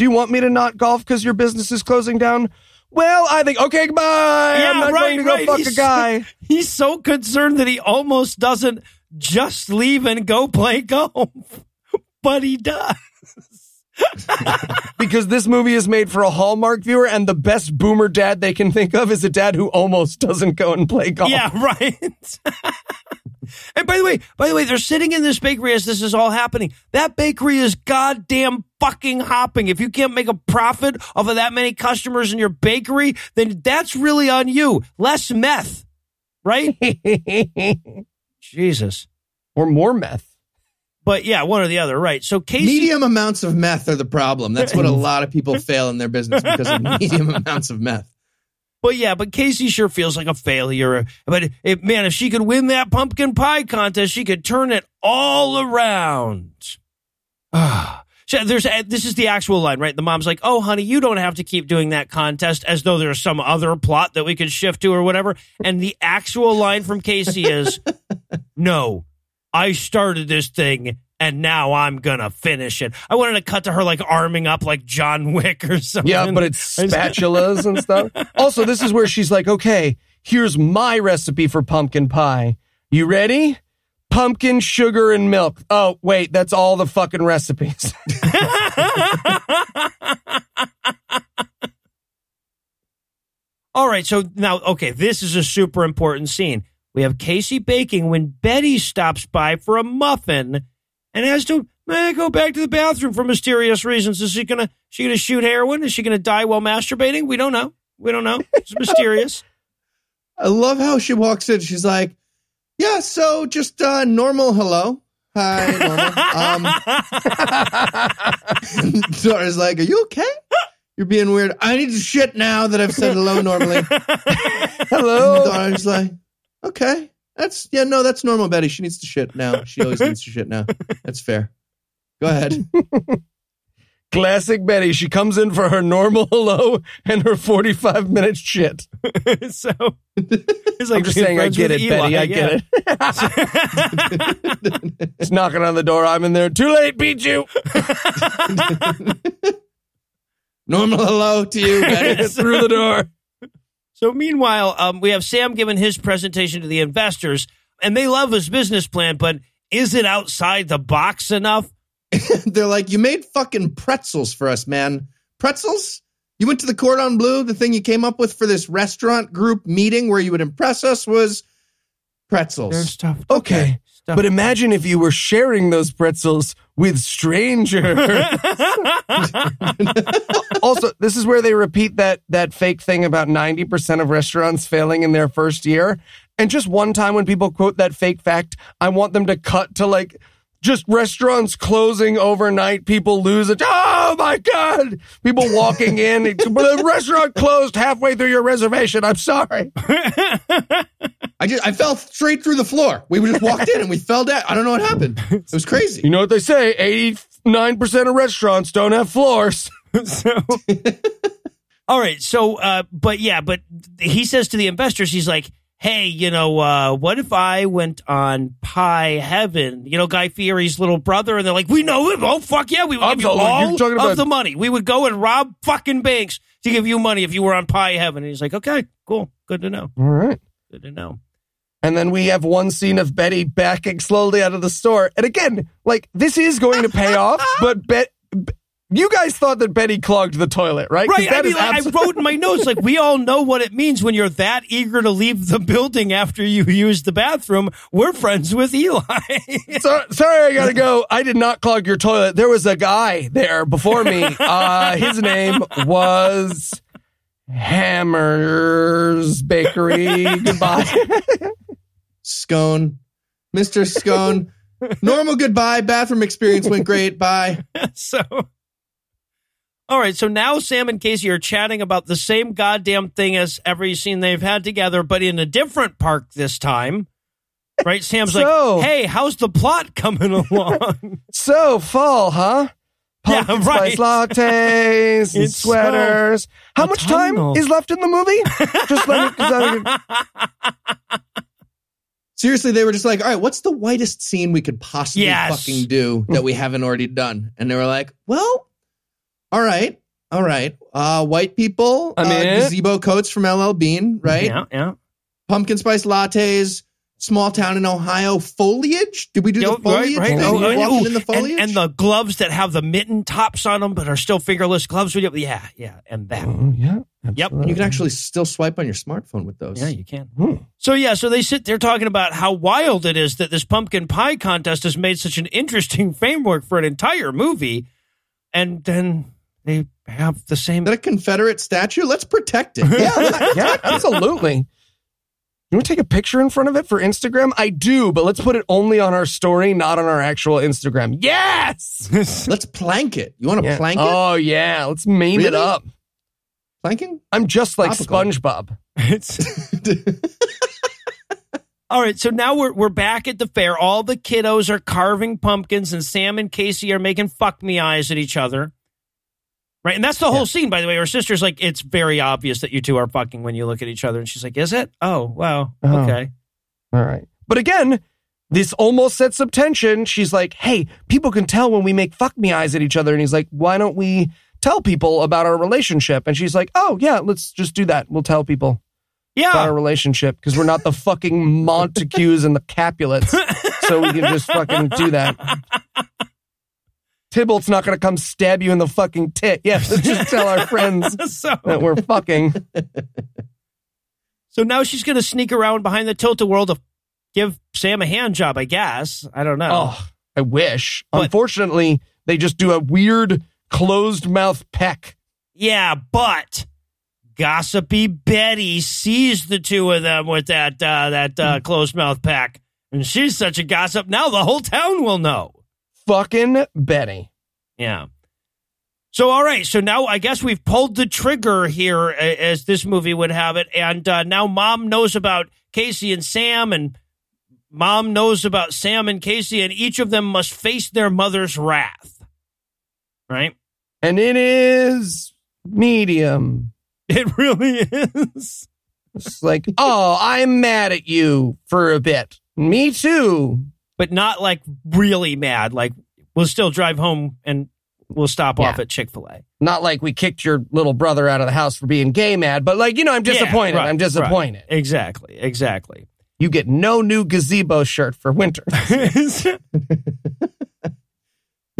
do you want me to not golf cuz your business is closing down?" Well, I think okay, goodbye. Yeah, I'm not right, going to go right. fuck He's a guy. He's so concerned that he almost doesn't just leave and go play golf, but he does. because this movie is made for a Hallmark viewer and the best boomer dad they can think of is a dad who almost doesn't go and play golf. Yeah, right. And by the way, by the way, they're sitting in this bakery as this is all happening. That bakery is goddamn fucking hopping. If you can't make a profit off of that many customers in your bakery, then that's really on you. Less meth, right? Jesus. or more meth. But yeah, one or the other, right? So Casey, Medium amounts of meth are the problem. That's what a lot of people fail in their business because of medium amounts of meth. But yeah, but Casey sure feels like a failure. But if, man, if she could win that pumpkin pie contest, she could turn it all around. Ah. So there's this is the actual line, right? The mom's like, "Oh, honey, you don't have to keep doing that contest as though there's some other plot that we could shift to or whatever." And the actual line from Casey is, "No, I started this thing and now I'm gonna finish it. I wanted to cut to her like arming up like John Wick or something. Yeah, but it's spatulas and stuff. Also, this is where she's like, okay, here's my recipe for pumpkin pie. You ready? Pumpkin, sugar, and milk. Oh, wait, that's all the fucking recipes. All right, so now, okay, this is a super important scene. We have Casey baking when Betty stops by for a muffin and has to eh, go back to the bathroom for mysterious reasons. Is she gonna she gonna shoot heroin? Is she gonna die while masturbating? We don't know. We don't know. It's mysterious. I love how she walks in. She's like, "Yeah, so just uh, normal hello, hi, normal." Um, Dora's like, "Are you okay? You're being weird. I need to shit now that I've said hello normally." Hello. Dora's like, "Okay, that's yeah, no, that's normal, Betty. She needs to shit now. She always needs to shit now. That's fair. Go ahead." Classic Betty. She comes in for her normal hello and her 45 minute shit. so it's like I'm just saying, I get it, Eli, Betty. I yeah. get it. It's knocking on the door. I'm in there. Too late, beat you. normal hello to you, Betty. Through the door. So meanwhile, um, we have Sam giving his presentation to the investors, and they love his business plan, but is it outside the box enough? They're like, you made fucking pretzels for us, man. Pretzels? You went to the Cordon Bleu. The thing you came up with for this restaurant group meeting where you would impress us was pretzels. stuff. Okay. Stuff. But imagine if you were sharing those pretzels with strangers. also, this is where they repeat that that fake thing about 90% of restaurants failing in their first year. And just one time when people quote that fake fact, I want them to cut to like just restaurants closing overnight, people lose it. Oh my God. People walking in. the restaurant closed halfway through your reservation. I'm sorry. I just I fell straight through the floor. We just walked in and we fell down. I don't know what happened. It was crazy. You know what they say? 89% of restaurants don't have floors. so all right so uh but yeah but he says to the investors he's like hey you know uh what if i went on pie heaven you know guy fieri's little brother and they're like we know him oh fuck yeah we would give you Absolutely. all You're of about- the money we would go and rob fucking banks to give you money if you were on pie heaven and he's like okay cool good to know All right. good to know And then we have one scene of Betty backing slowly out of the store. And again, like this is going to pay off, but Bet. You guys thought that Betty clogged the toilet, right? Right. I mean, I wrote in my notes, like, we all know what it means when you're that eager to leave the building after you use the bathroom. We're friends with Eli. So, sorry, I gotta go. I did not clog your toilet. There was a guy there before me. Uh, his name was Hammers Bakery. Goodbye. Scone. Mr. Scone. Normal goodbye. Bathroom experience went great. Bye. so, all right. So now Sam and Casey are chatting about the same goddamn thing as every scene they've had together, but in a different park this time. Right? Sam's So- like, hey, how's the plot coming along? so, fall, huh? Yeah, right. spice lattes and It's so sweaters. How much time is left in the movie? Just let me. 'Cause I- Seriously, they were just like, all right, what's the whitest scene we could possibly Yes. fucking do that we haven't already done? And they were like, well, all right, all right. Uh, white people, I'm uh, gazebo coats from LL Bean, right? Yeah, yeah. Pumpkin spice lattes, small town in Ohio, foliage. Did we do Yo, the foliage? right, right. thing? Oh, You oh, in the and- foliage? And, the gloves that have the mitten tops on them, but are still fingerless gloves. With you. Yeah, yeah, and that. Oh, yeah. Yep. you can actually still swipe on your smartphone with those. Yeah, you can. Hmm. So yeah, so they sit there talking about how wild it is that this pumpkin pie contest has made such an interesting framework for an entire movie, and then they have the same. Is that a Confederate statue? Let's protect it. Yeah, yeah, absolutely. You want to take a picture in front of it for Instagram? I do, but let's put it only on our story, not on our actual Instagram. Yes. let's plank it. You want to Yeah. plank it? Oh yeah, let's meme it up. Planking? I'm just like Topical. SpongeBob. It's- All right, so now we're we're back at the fair. All the kiddos are carving pumpkins, and Sam and Casey are making fuck me eyes at each other. Right, and that's the whole scene, by the way. Her sister's like, "It's very obvious that you two are fucking when you look at each other," and she's like, "Is it? Oh, wow, Oh. okay." All right. But again, this almost sets up tension. She's like, Hey, people can tell when we make fuck me eyes at each other. And he's like, Why don't we tell people about our relationship? And she's like, Oh, yeah, let's just do that. We'll tell people about our relationship because we're not the fucking Montagues and the Capulets. so we can just fucking do that. Tybalt's not going to come stab you in the fucking tit. Yeah, let's just tell our friends So, that we're fucking. so now she's going to sneak around behind the tilt a whirl to give Sam a hand job, I guess. I don't know. Oh, I wish. But- Unfortunately, they just do a weird closed mouth peck. Yeah, but gossipy Betty sees the two of them with that uh, that uh, closed mouth pack, and she's such a gossip. Now the whole town will know. Fucking Betty. Yeah. So all right, so now I guess we've pulled the trigger here, as this movie would have it, and uh, now Mom knows about Casey and Sam, and Mom knows about Sam and Casey, and each of them must face their mother's wrath. Right? And it is medium. It really is. It's like, oh, I'm mad at you for a bit. Me too. but not like really mad. Like we'll still drive home and we'll stop off at Chick Fil A. Not like we kicked your little brother out of the house for being gay mad, but like, you know, I'm disappointed. I'm disappointed. Exactly. Exactly. You get no new gazebo shirt for winter.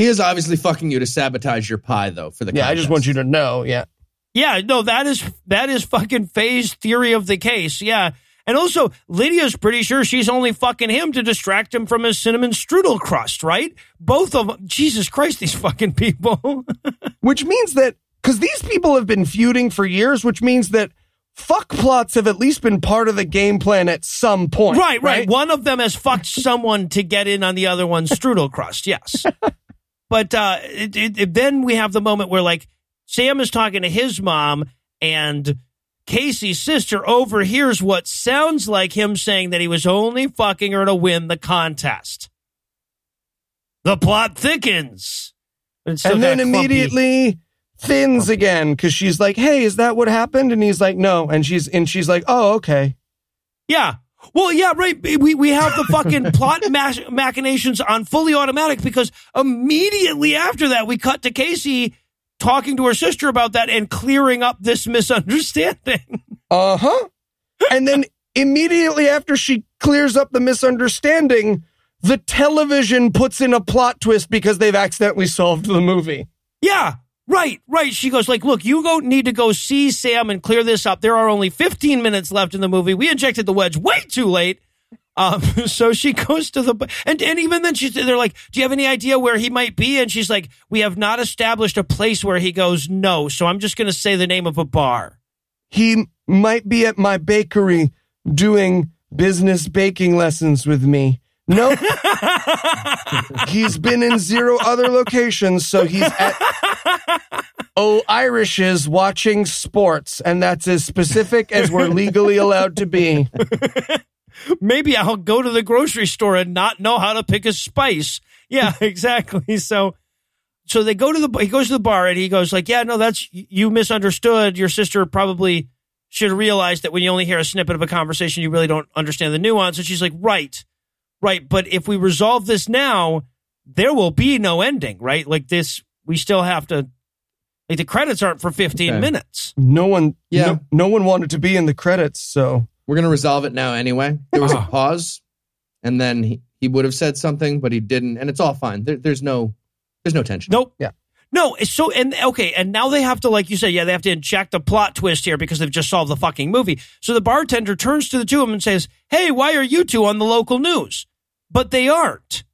He is obviously fucking you to sabotage your pie, though. For the yeah, I just want you to know. Yeah. yeah. No, that is that is fucking Faye's theory of the case. Yeah. And also, Lydia's pretty sure she's only fucking him to distract him from his cinnamon strudel crust, right? Both of them. Jesus Christ, these fucking people. Which means that, because these people have been feuding for years, which means that fuck plots have at least been part of the game plan at some point. right, right. One of them has fucked someone to get in on the other one's strudel crust. Yes. but uh, it, it, it- then we have the moment where like Sam is talking to his mom and Casey's sister overhears what sounds like him saying that he was only fucking her to win the contest. The plot thickens. And then clumpy. immediately thins again because she's like, hey, is that what happened? And he's like, no. And she's, and she's like, oh, okay. Yeah. Well, yeah, right. We we have the fucking plot mach- machinations on fully automatic because immediately after that we cut to Casey talking to her sister about that and clearing up this misunderstanding. Uh huh. and then immediately after she clears up the misunderstanding, the television puts in a plot twist because they've accidentally solved the movie. yeah. Right, right. She goes like, "Look, you go need to go see Sam and clear this up. There are only 15 minutes left in the movie. We injected the wedge way too late." Um, so she goes to the and and even then she's they're like, "Do you have any idea where he might be?" And she's like, "We have not established a place where he goes. No, so I'm just going to say the name of a bar." He might be at my bakery doing business baking lessons with me. Nope. he's been in zero other locations, so he's at Oh Irish's watching sports, and that's as specific as we're legally allowed to be. Maybe I'll go to the grocery store and not know how to pick a spice. Yeah, exactly. So, so they go to the he goes to the bar and he goes like, "Yeah, no, that's you misunderstood. Your sister probably should realize that when you only hear a snippet of a conversation, you really don't understand the nuance." And she's like, "Right, right. But if we resolve this now, there will be no ending, right? Like this, we still have to." Like the credits aren't for 15 Okay. minutes. No one, Yeah. no, no one wanted to be in the credits, so We're gonna resolve it now anyway. There was a Ah. pause, and then he, he would have said something, but he didn't, and it's all fine. There, there's no there's no tension. Nope. Yeah. No, it's so and okay, and now they have to, like you said, yeah, they have to inject a plot twist here because they've just solved the fucking movie. So the bartender turns to the two of them and says, "Hey, why are you two on the local news?" But they aren't,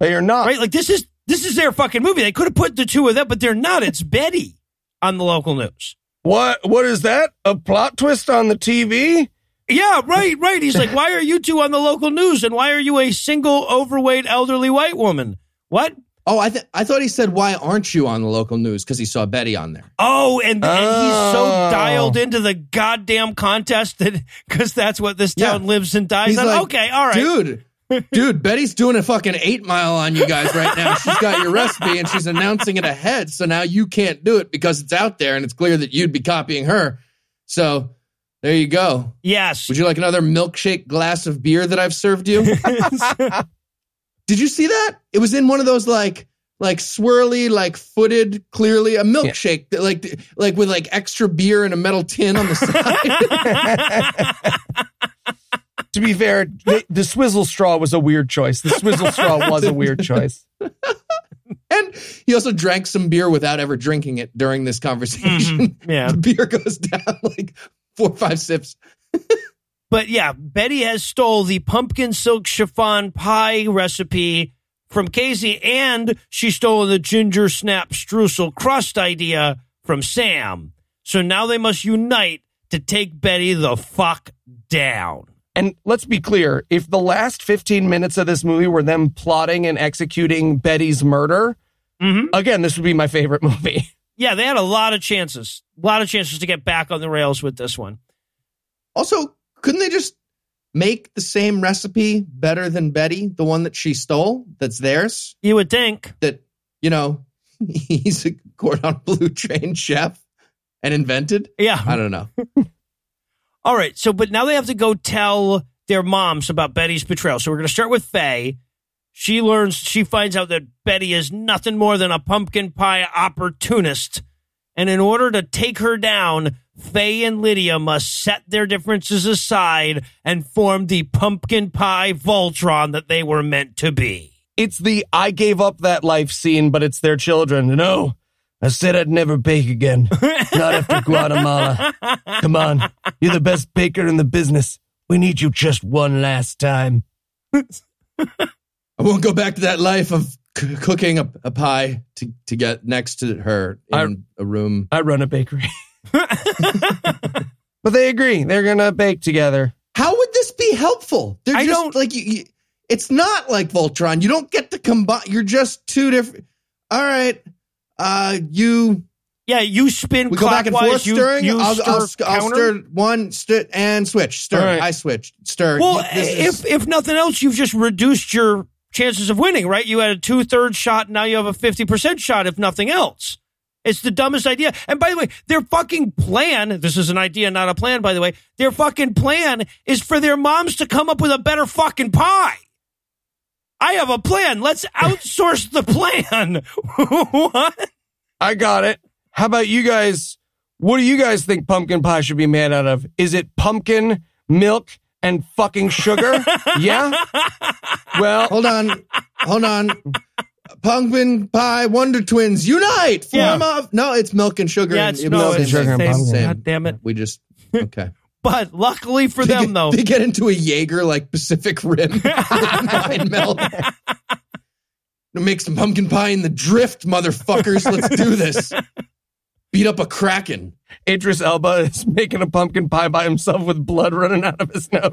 they are not. right? Like this is this is their fucking movie. They could have put the two of them, but they're not. It's Betty on the local news. What? What is that? A plot twist on the TV? Yeah, right, right. He's like, "Why are you two on the local news? And why are you a single, overweight, elderly white woman?" What? Oh, I th- I thought he said, "Why aren't you on the local news?" Because he saw Betty on there. Oh, and, and he's so Oh. dialed into the goddamn contest that because that's what this town Yeah. lives and dies He's on. like, okay, all right. dude. Dude, Betty's doing a fucking eight mile on you guys right now. She's got your recipe and she's announcing it ahead. So now you can't do it because it's out there and it's clear that you'd be copying her. So there you go. Yes. Would you like another milkshake glass of beer that I've served you? Did you see that? It was in one of those like like swirly, like footed, clearly a milkshake, that like like with like extra beer in a metal tin on the side. To be fair, the, the swizzle straw was a weird choice. The swizzle straw was a weird choice. and he also drank some beer without ever drinking it during this conversation. Mm-hmm. Yeah. the beer goes down like four or five sips. But yeah, Betty has stole the pumpkin silk chiffon pie recipe from Casey, and she stole the ginger snap streusel crust idea from Sam. So now they must unite to take Betty the fuck down. And let's be clear if the last 15 minutes of this movie were them plotting and executing Betty's murder, Mhm. again, this would be my favorite movie. Yeah, they had a lot of chances, a lot of chances to get back on the rails with this one. Also, couldn't they just make the same recipe better than Betty, the one that she stole, that's theirs? You would think. That, you know, he's a cordon bleu trained chef and invented? Yeah. I don't know. All right. So, but now they have to go tell their moms about Betty's betrayal. So we're going to start with Faye. She learns, she finds out that Betty is nothing more than a pumpkin pie opportunist. And in order to take her down, Faye and Lydia must set their differences aside and form the pumpkin pie Voltron that they were meant to be. It's the I gave up that life scene, but it's their children. No, I said I'd never bake again. Not after Guatemala. Come on. You're the best baker in the business. We need you just one last time. I won't go back to that life of c- cooking a, a pie to, to get next to her in a room. I run a bakery. but they agree. They're going to bake together. How would this be helpful? They're I just don't- like you, you- it's not like Voltron. You don't get to combine. You're just two different. All right, uh, you Yeah, you spin we go back and clockwise, forth you, stirring. you I'll, stir I'll, I'll counter. stir one stir, and switch. Stir. All right. I switch. Stir. Well, You- this is- if if nothing else, you've just reduced your chances of winning, right? You had a two thirds shot, now you have a fifty percent shot. If nothing else, it's the dumbest idea. And by the way, their fucking plan. This is an idea, not a plan. By the way, their fucking plan is for their moms to come up with a better fucking pie. I have a plan. Let's outsource the plan. what? I got it. How about you guys? What do you guys think pumpkin pie should be made out of? Is it pumpkin, milk, and fucking sugar? yeah? Well, hold on, hold on. Pumpkin pie Wonder Twins unite. Yeah. Form of no, it's milk and sugar. Yeah, it's it no, was it's the sugar same- and pumpkin. God damn it. We just okay. But luckily for They them, get- though, they get into a Jaeger like Pacific Rim mind meld. Make some pumpkin pie in the drift, motherfuckers. Let's do this. Beat up a kraken. Idris Elba is making a pumpkin pie by himself with blood running out of his nose.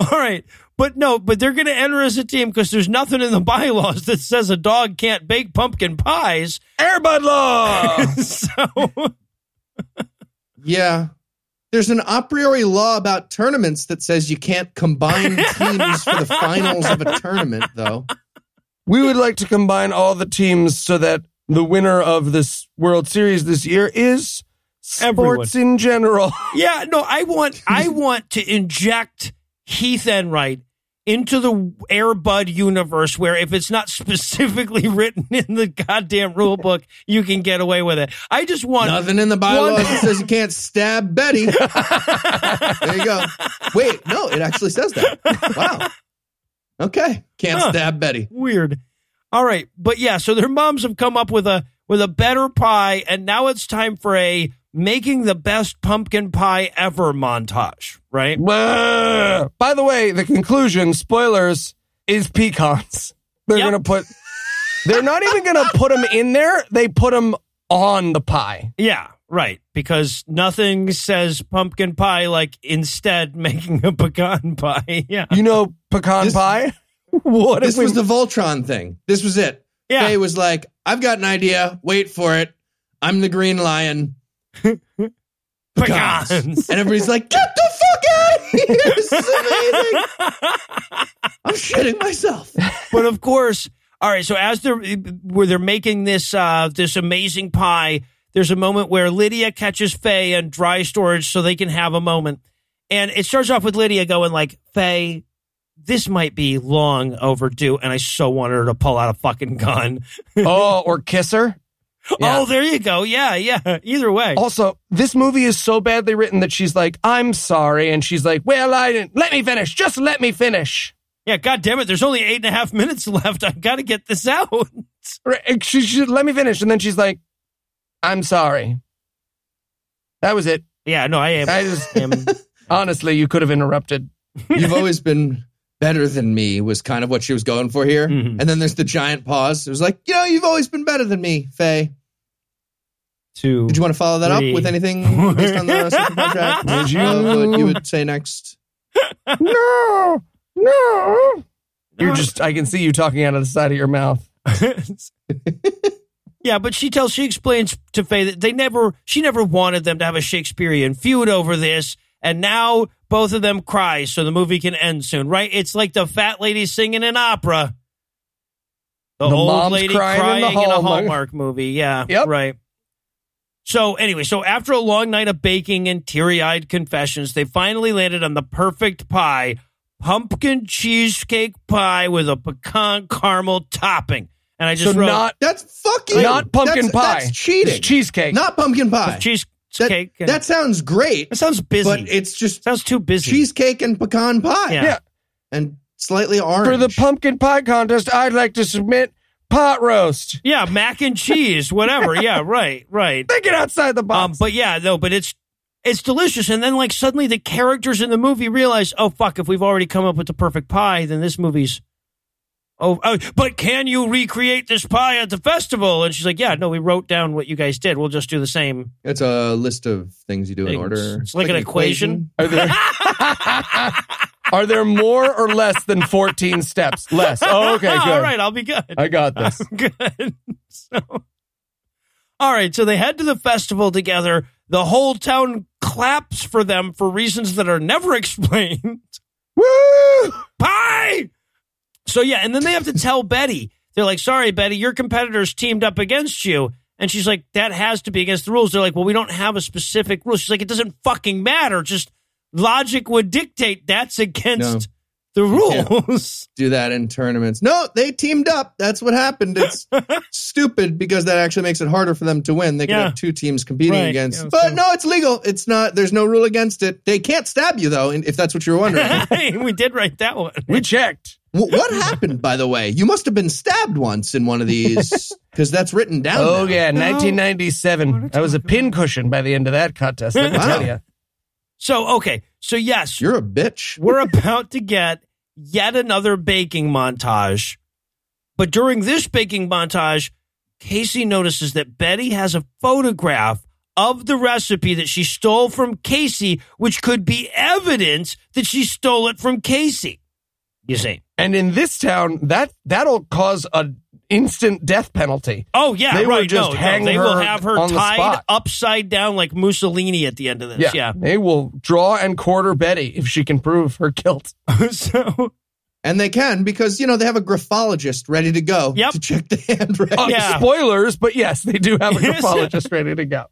All right. But no, but they're going to enter as a team because there's nothing in the bylaws that says a dog can't bake pumpkin pies. Airbud law. so, Yeah. There's an a priori law about tournaments that says you can't combine teams for the finals of a tournament, though. we would like to combine all the teams so that the winner of this World Series this year is sports in general. yeah, no, I want I want to inject Heath Enright into the Airbud universe where if it's not specifically written in the goddamn rule book, you can get away with it. I just want Nothing in the bylaws that says you can't stab Betty. there you go. Wait, no, it actually says that. Wow. Okay. Can't Huh. stab Betty. weird. All right, but yeah, so their moms have come up with a with a better pie, and now it's time for a making the best pumpkin pie ever montage, right? Blah. By the way, the conclusion, spoilers, is pecans. They're Yep. going to put, they're not even going to put them in there. They put them on the pie. Yeah, right. Because nothing says pumpkin pie like instead making a pecan pie. Yeah, You know, pecan This- pie? what This if we, was the Voltron thing. This was it. yeah. Faye was like, I've got an idea. Wait for it. I'm the green lion. Pecans. And everybody's like, get the fuck out of here. This is amazing. I'm shitting myself. but of course, all right. So as they're where they're making this uh, this amazing pie, there's a moment where Lydia catches Faye in dry storage so they can have a moment, And it starts off with Lydia going like, Faye, this might be long overdue. And I so want her to pull out a fucking gun. oh, or kiss her. Yeah. Oh, there you go. Yeah, yeah. Either way. Also, this movie is so badly written that she's like, I'm sorry. And she's like, well, I didn't. Let me finish. Just let me finish. Yeah, God damn it. There's only eight and a half minutes left. I've got to get this out. Right, She should let me finish. And then she's like, I'm sorry. That was it. Yeah, no, I am. I just, am honestly, you could have interrupted. You've always been better than me was kind of what she was going for here. Mhm. And then there's the giant pause. It was like, you know, you've always been better than me, Faye. Two. Did you want to follow that Three. up with anything based on the social contract? Would you? Of what you would say next? no, no. You're just, I can see you talking out of the side of your mouth. yeah, but she tells, she explains to Faye that they never, she never wanted them to have a Shakespearean feud over this. And now both of them cry so the movie can end soon, right? It's like the fat lady singing an opera. The, The old mom's lady crying crying, in the in a Hallmark. Hallmark movie. Yeah. Yep. Right. So anyway, so after a long night of baking and teary-eyed confessions, they finally landed on the perfect pie, pumpkin cheesecake pie with a pecan caramel topping. And I just So wrote not, That's fucking not pumpkin that's, pie. That's cheating. It's cheesecake. Not pumpkin pie. That, cheesecake. and- that sounds great, that sounds busy. but it's just sounds too busy. cheesecake and pecan pie. Yeah. yeah. And slightly orange. For the pumpkin pie contest, I'd like to submit pot roast. Yeah, mac and cheese, whatever. Yeah, right, right. Get outside the box. Um, but yeah, no, but it's it's delicious. And then like suddenly the characters in the movie realize, oh fuck, if we've already come up with the perfect pie, then this movie's oh, oh but can you recreate this pie at the festival? And she's like, yeah, no, we wrote down what you guys did. We'll just do the same. It's a list of things you do in order. It's like an equation. Are there, are there more or less than 14 steps? Less. Oh, okay, good. All right, I'll be good. I got this. good. So, all right, so they head to the festival together. The whole town claps for them for reasons that are never explained. Woo! Pie! So, yeah, and then they have to tell Betty. They're like, sorry, Betty, your competitors teamed up against you. And she's like, that has to be against the rules. They're like, well, we don't have a specific rule. She's like, it doesn't fucking matter. Just logic would dictate that's against the rules. Do that in tournaments. No, they teamed up. That's what happened. It's stupid because that actually makes it harder for them to win. They can Yeah. have two teams competing Right. against. Yeah, but so- no, it's legal. It's not. There's no rule against it. They can't stab you though, if that's what you're wondering. we did write that one. We checked. Wh- what happened, by the way? You must have been stabbed once in one of these because that's written down. Oh, now. yeah, 1997. I was a pincushion by the end of that contest. Let me Wow. tell you. So, okay. So, yes, You're a bitch. we're about to get yet another baking montage. But during this baking montage, Casey notices that Betty has a photograph of the recipe that she stole from Casey, which could be evidence that she stole it from Casey. You see? And in this town, that that'll cause a instant death penalty. Oh yeah, They will right. just no, no, hang they will have her tied spot. upside down like Mussolini at the end of this. Yeah. They will draw and quarter Betty if she can prove her guilt. so And they can because you know they have a graphologist ready to go Yep. to check the handwriting. Uh, Yeah. Spoilers, but yes, they do have a graphologist ready to go.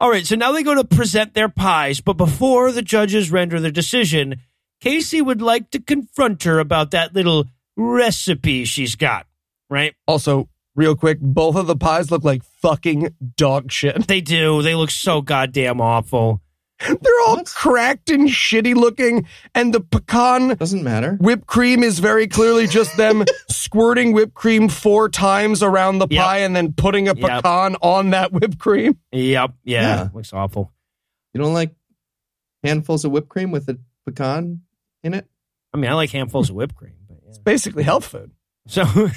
All right, so now they go to present their pies, but before the judges render their decision, Casey would like to confront her about that little recipe she's got, right? Also, real quick, both of the pies look like fucking dog shit. They do. They look so goddamn awful. They're all cracked and shitty looking, and the pecan Doesn't matter. whipped cream is very clearly just them squirting whipped cream four times around the Yep. pie and then putting a Yep. pecan on that whipped cream. Yep. Yeah. Yeah. Looks awful. You don't like handfuls of whipped cream with a pecan in it? I mean, I like handfuls of whipped cream, but yeah. Basically, health food. So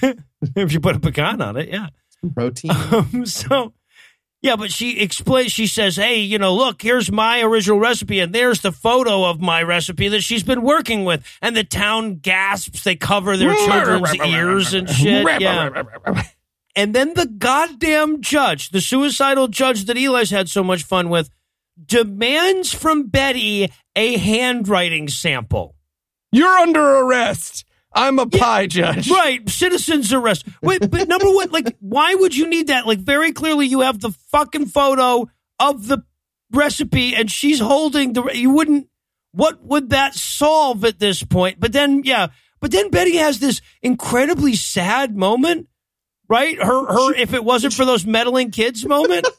if you put a pecan on it, yeah. Protein. Um, so, yeah, but she explains, she says, hey, you know, look, here's my original recipe, and there's the photo of my recipe that she's been working with. And the town gasps, they cover their children's ears and shit. Yeah. And then the goddamn judge, the suicidal judge that Eli's had so much fun with, demands from Betty a handwriting sample. You're under arrest. I'm a pie judge. Right, citizens arrest. Wait, but number one, like, why would you need that? Like, very clearly, you have the fucking photo of the recipe, and she's holding the. You wouldn't. What would that solve at this point? But then, yeah, but then Betty has this incredibly sad moment, right? Her, her, if it wasn't for those meddling kids moment.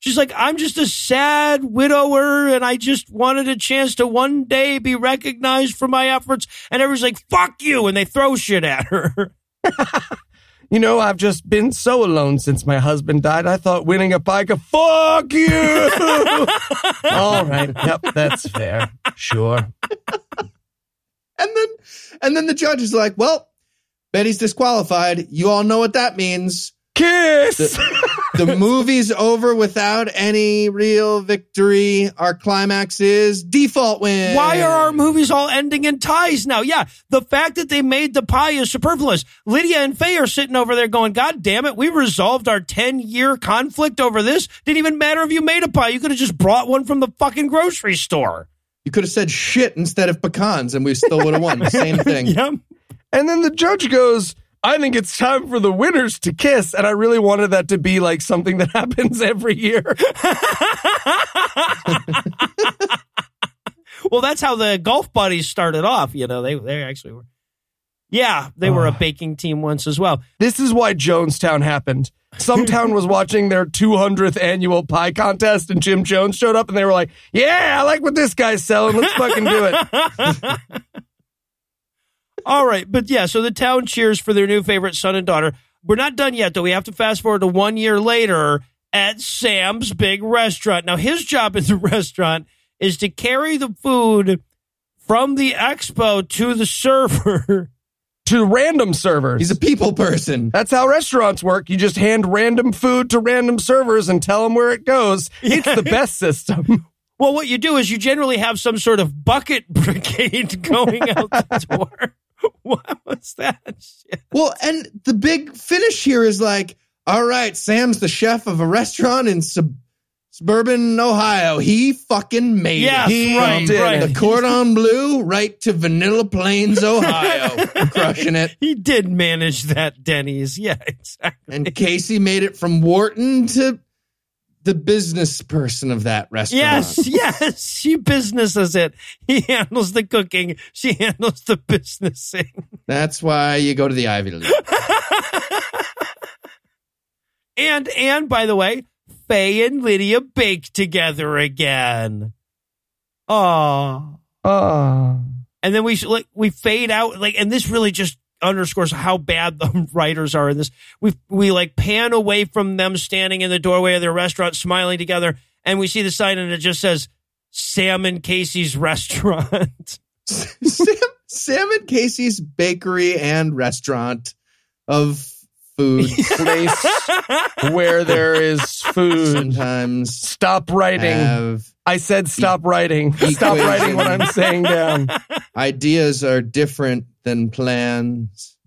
She's like, I'm just a sad widower and I just wanted a chance to one day be recognized for my efforts. And everyone's like, fuck you. And they throw shit at her. You know, I've just been so alone since my husband died. I thought winning a bike, could fuck you. All right. Yep, that's fair. Sure. And then and then the judge is like, Well, Betty's disqualified. You all know what that means. Kiss. The movie's over without any real victory. Our climax is default win. Why are our movies all ending in ties now? Yeah, the fact that they made the pie is superfluous. Lydia and Faye are sitting over there going, God damn it, we resolved our 10 year conflict over this. Didn't even matter if you made a pie. You could have just brought one from the fucking grocery store. You could have said shit instead of pecans and we still would have won. The same thing. Yep. And then the judge goes, I think it's time for the winners to kiss. And I really wanted that to be like something that happens every year. Well, that's how the golf buddies started off. You know, they, they actually were. Yeah, they were a ah. baking team once as well. This is why Jonestown happened. Some town was watching their 200th annual pie contest, and Jim Jones showed up, and they were like, "Yeah, I like what this guy's selling. Let's fucking do it." All right, but yeah, so the town cheers for their new favorite son and daughter. We're not done yet, though. We have to fast forward to one year later at Sam's big restaurant. Now, his job in the restaurant is to carry the food from the expo to the server. to random servers. He's a people person. That's how restaurants work. You just hand random food to random servers and tell them where it goes. It's the best system. Well, what you do is you generally have some sort of bucket brigade going out the door. what was that shit? Well, and the big finish here is like, all right, Sam's the chef of a restaurant in sub- suburban Ohio. He fucking made Yes, it. He right, did right. The cordon bleu right to Vanilla Plains, Ohio. Crushing it. He did manage that Denny's. Yeah, exactly. And Casey made it from Wharton to the business person of that restaurant. Yes, yes. She businesses it. He handles the cooking. She handles the businessing. That's why you go to the Ivy League. And and by the way, Faye and Lydia bake together again. Oh. Uh, And then we like we fade out like and this really just underscores how bad the writers are in this. We we like pan away from them standing in the doorway of their restaurant smiling together and we see the sign and it just says Sam and Casey's restaurant. Sam, Sam and Casey's bakery and restaurant of food. place where there is food. Sometimes Stop writing. have I said stop writing. Stop writing what I'm saying down. ideas are different than plans.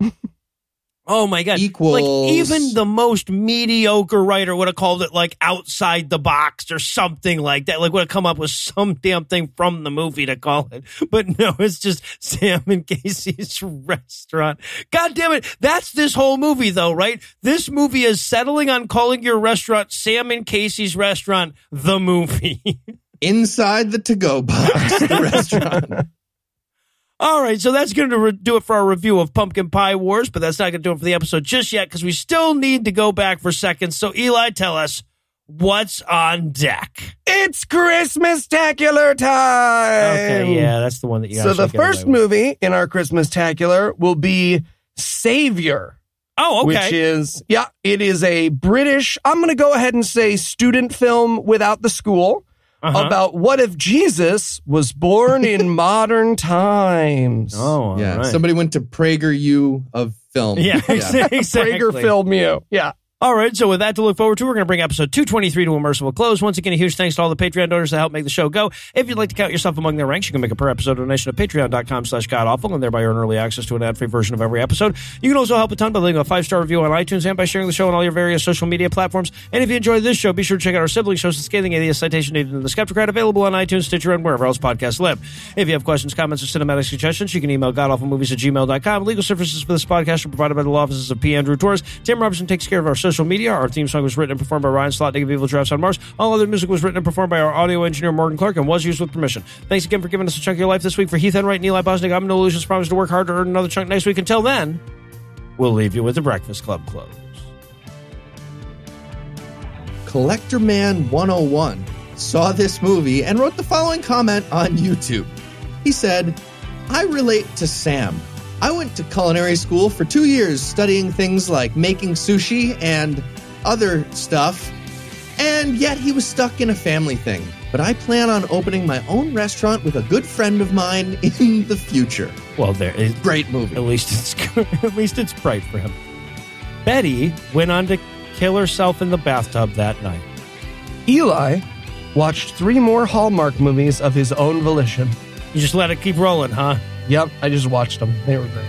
Oh my god! Equals- Like even the most mediocre writer would have called it like outside the box or something like that. Like would have come up with some damn thing from the movie to call it. But no, it's just Sam and Casey's restaurant. God damn it! That's this whole movie, though, right? This movie is settling on calling your restaurant Sam and Casey's restaurant the movie. Inside the to-go box, the restaurant. All right, so that's going to re- do it for our review of Pumpkin Pie Wars, but that's not going to do it for the episode just yet because we still need to go back for seconds. So, Eli, tell us what's on deck. It's Christmas tacular time. Okay, yeah, that's the one that you. So the first movie in our Christmas tacular will be Savior. Oh, okay. Which is, yeah, it is a British, I'm going to go ahead and say student film without the school Uh-huh. about what if Jesus was born in modern times. Oh, yeah, right. somebody went to Prager U of film. yeah, exactly. Prager film you. Yeah. All right, so with that to look forward to, we're going to bring episode 223 to a merciful close. Once again, a huge thanks to all the Patreon donors that help make the show go. If you'd like to count yourself among their ranks, you can make a per episode donation at patreon.com slash godawful and thereby earn early access to an ad-free version of every episode. You can also help a ton by leaving a five-star review on iTunes and by sharing the show on all your various social media platforms. And if you enjoyed this show, be sure to check out our sibling shows, The Scathing Atheist, Citation Needed, and The Skeptocrat, available on iTunes, Stitcher, and wherever else podcasts live. If you have questions, comments, or cinematic suggestions, you can email godawfulmovies at gmail.com. Legal services for this podcast are provided by the law offices of P. Andrew Torres. Tim Robertson takes care of our social social media. Our theme song was written and performed by Ryan Slot, Negative Evil Drafts on Mars. All other music was written and performed by our audio engineer, Morgan Clark, and was used with permission. Thanks again for giving us a chunk of your life this week. For Heath Enright and Eli Bosnick, I'm Noah Lugeons. Promise to work hard to earn another chunk next week. Until then, we'll leave you with the Breakfast Club close. Collector Man 101 saw this movie and wrote the following comment on YouTube. He said, I relate to Sam. I went to culinary school for two years studying things like making sushi and other stuff, and yet he was stuck in a family thing. But I plan on opening my own restaurant with a good friend of mine in the future. Well, there is Great movie. At least it's at least it's bright for him. Betty went on to kill herself in the bathtub that night. Eli watched three more Hallmark movies of his own volition. You just let it keep rolling, huh? Yep, I just watched them. They were great.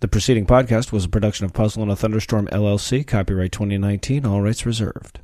The preceding podcast was a production of Puzzle and a Thunderstorm LLC, copyright 2019, all rights reserved.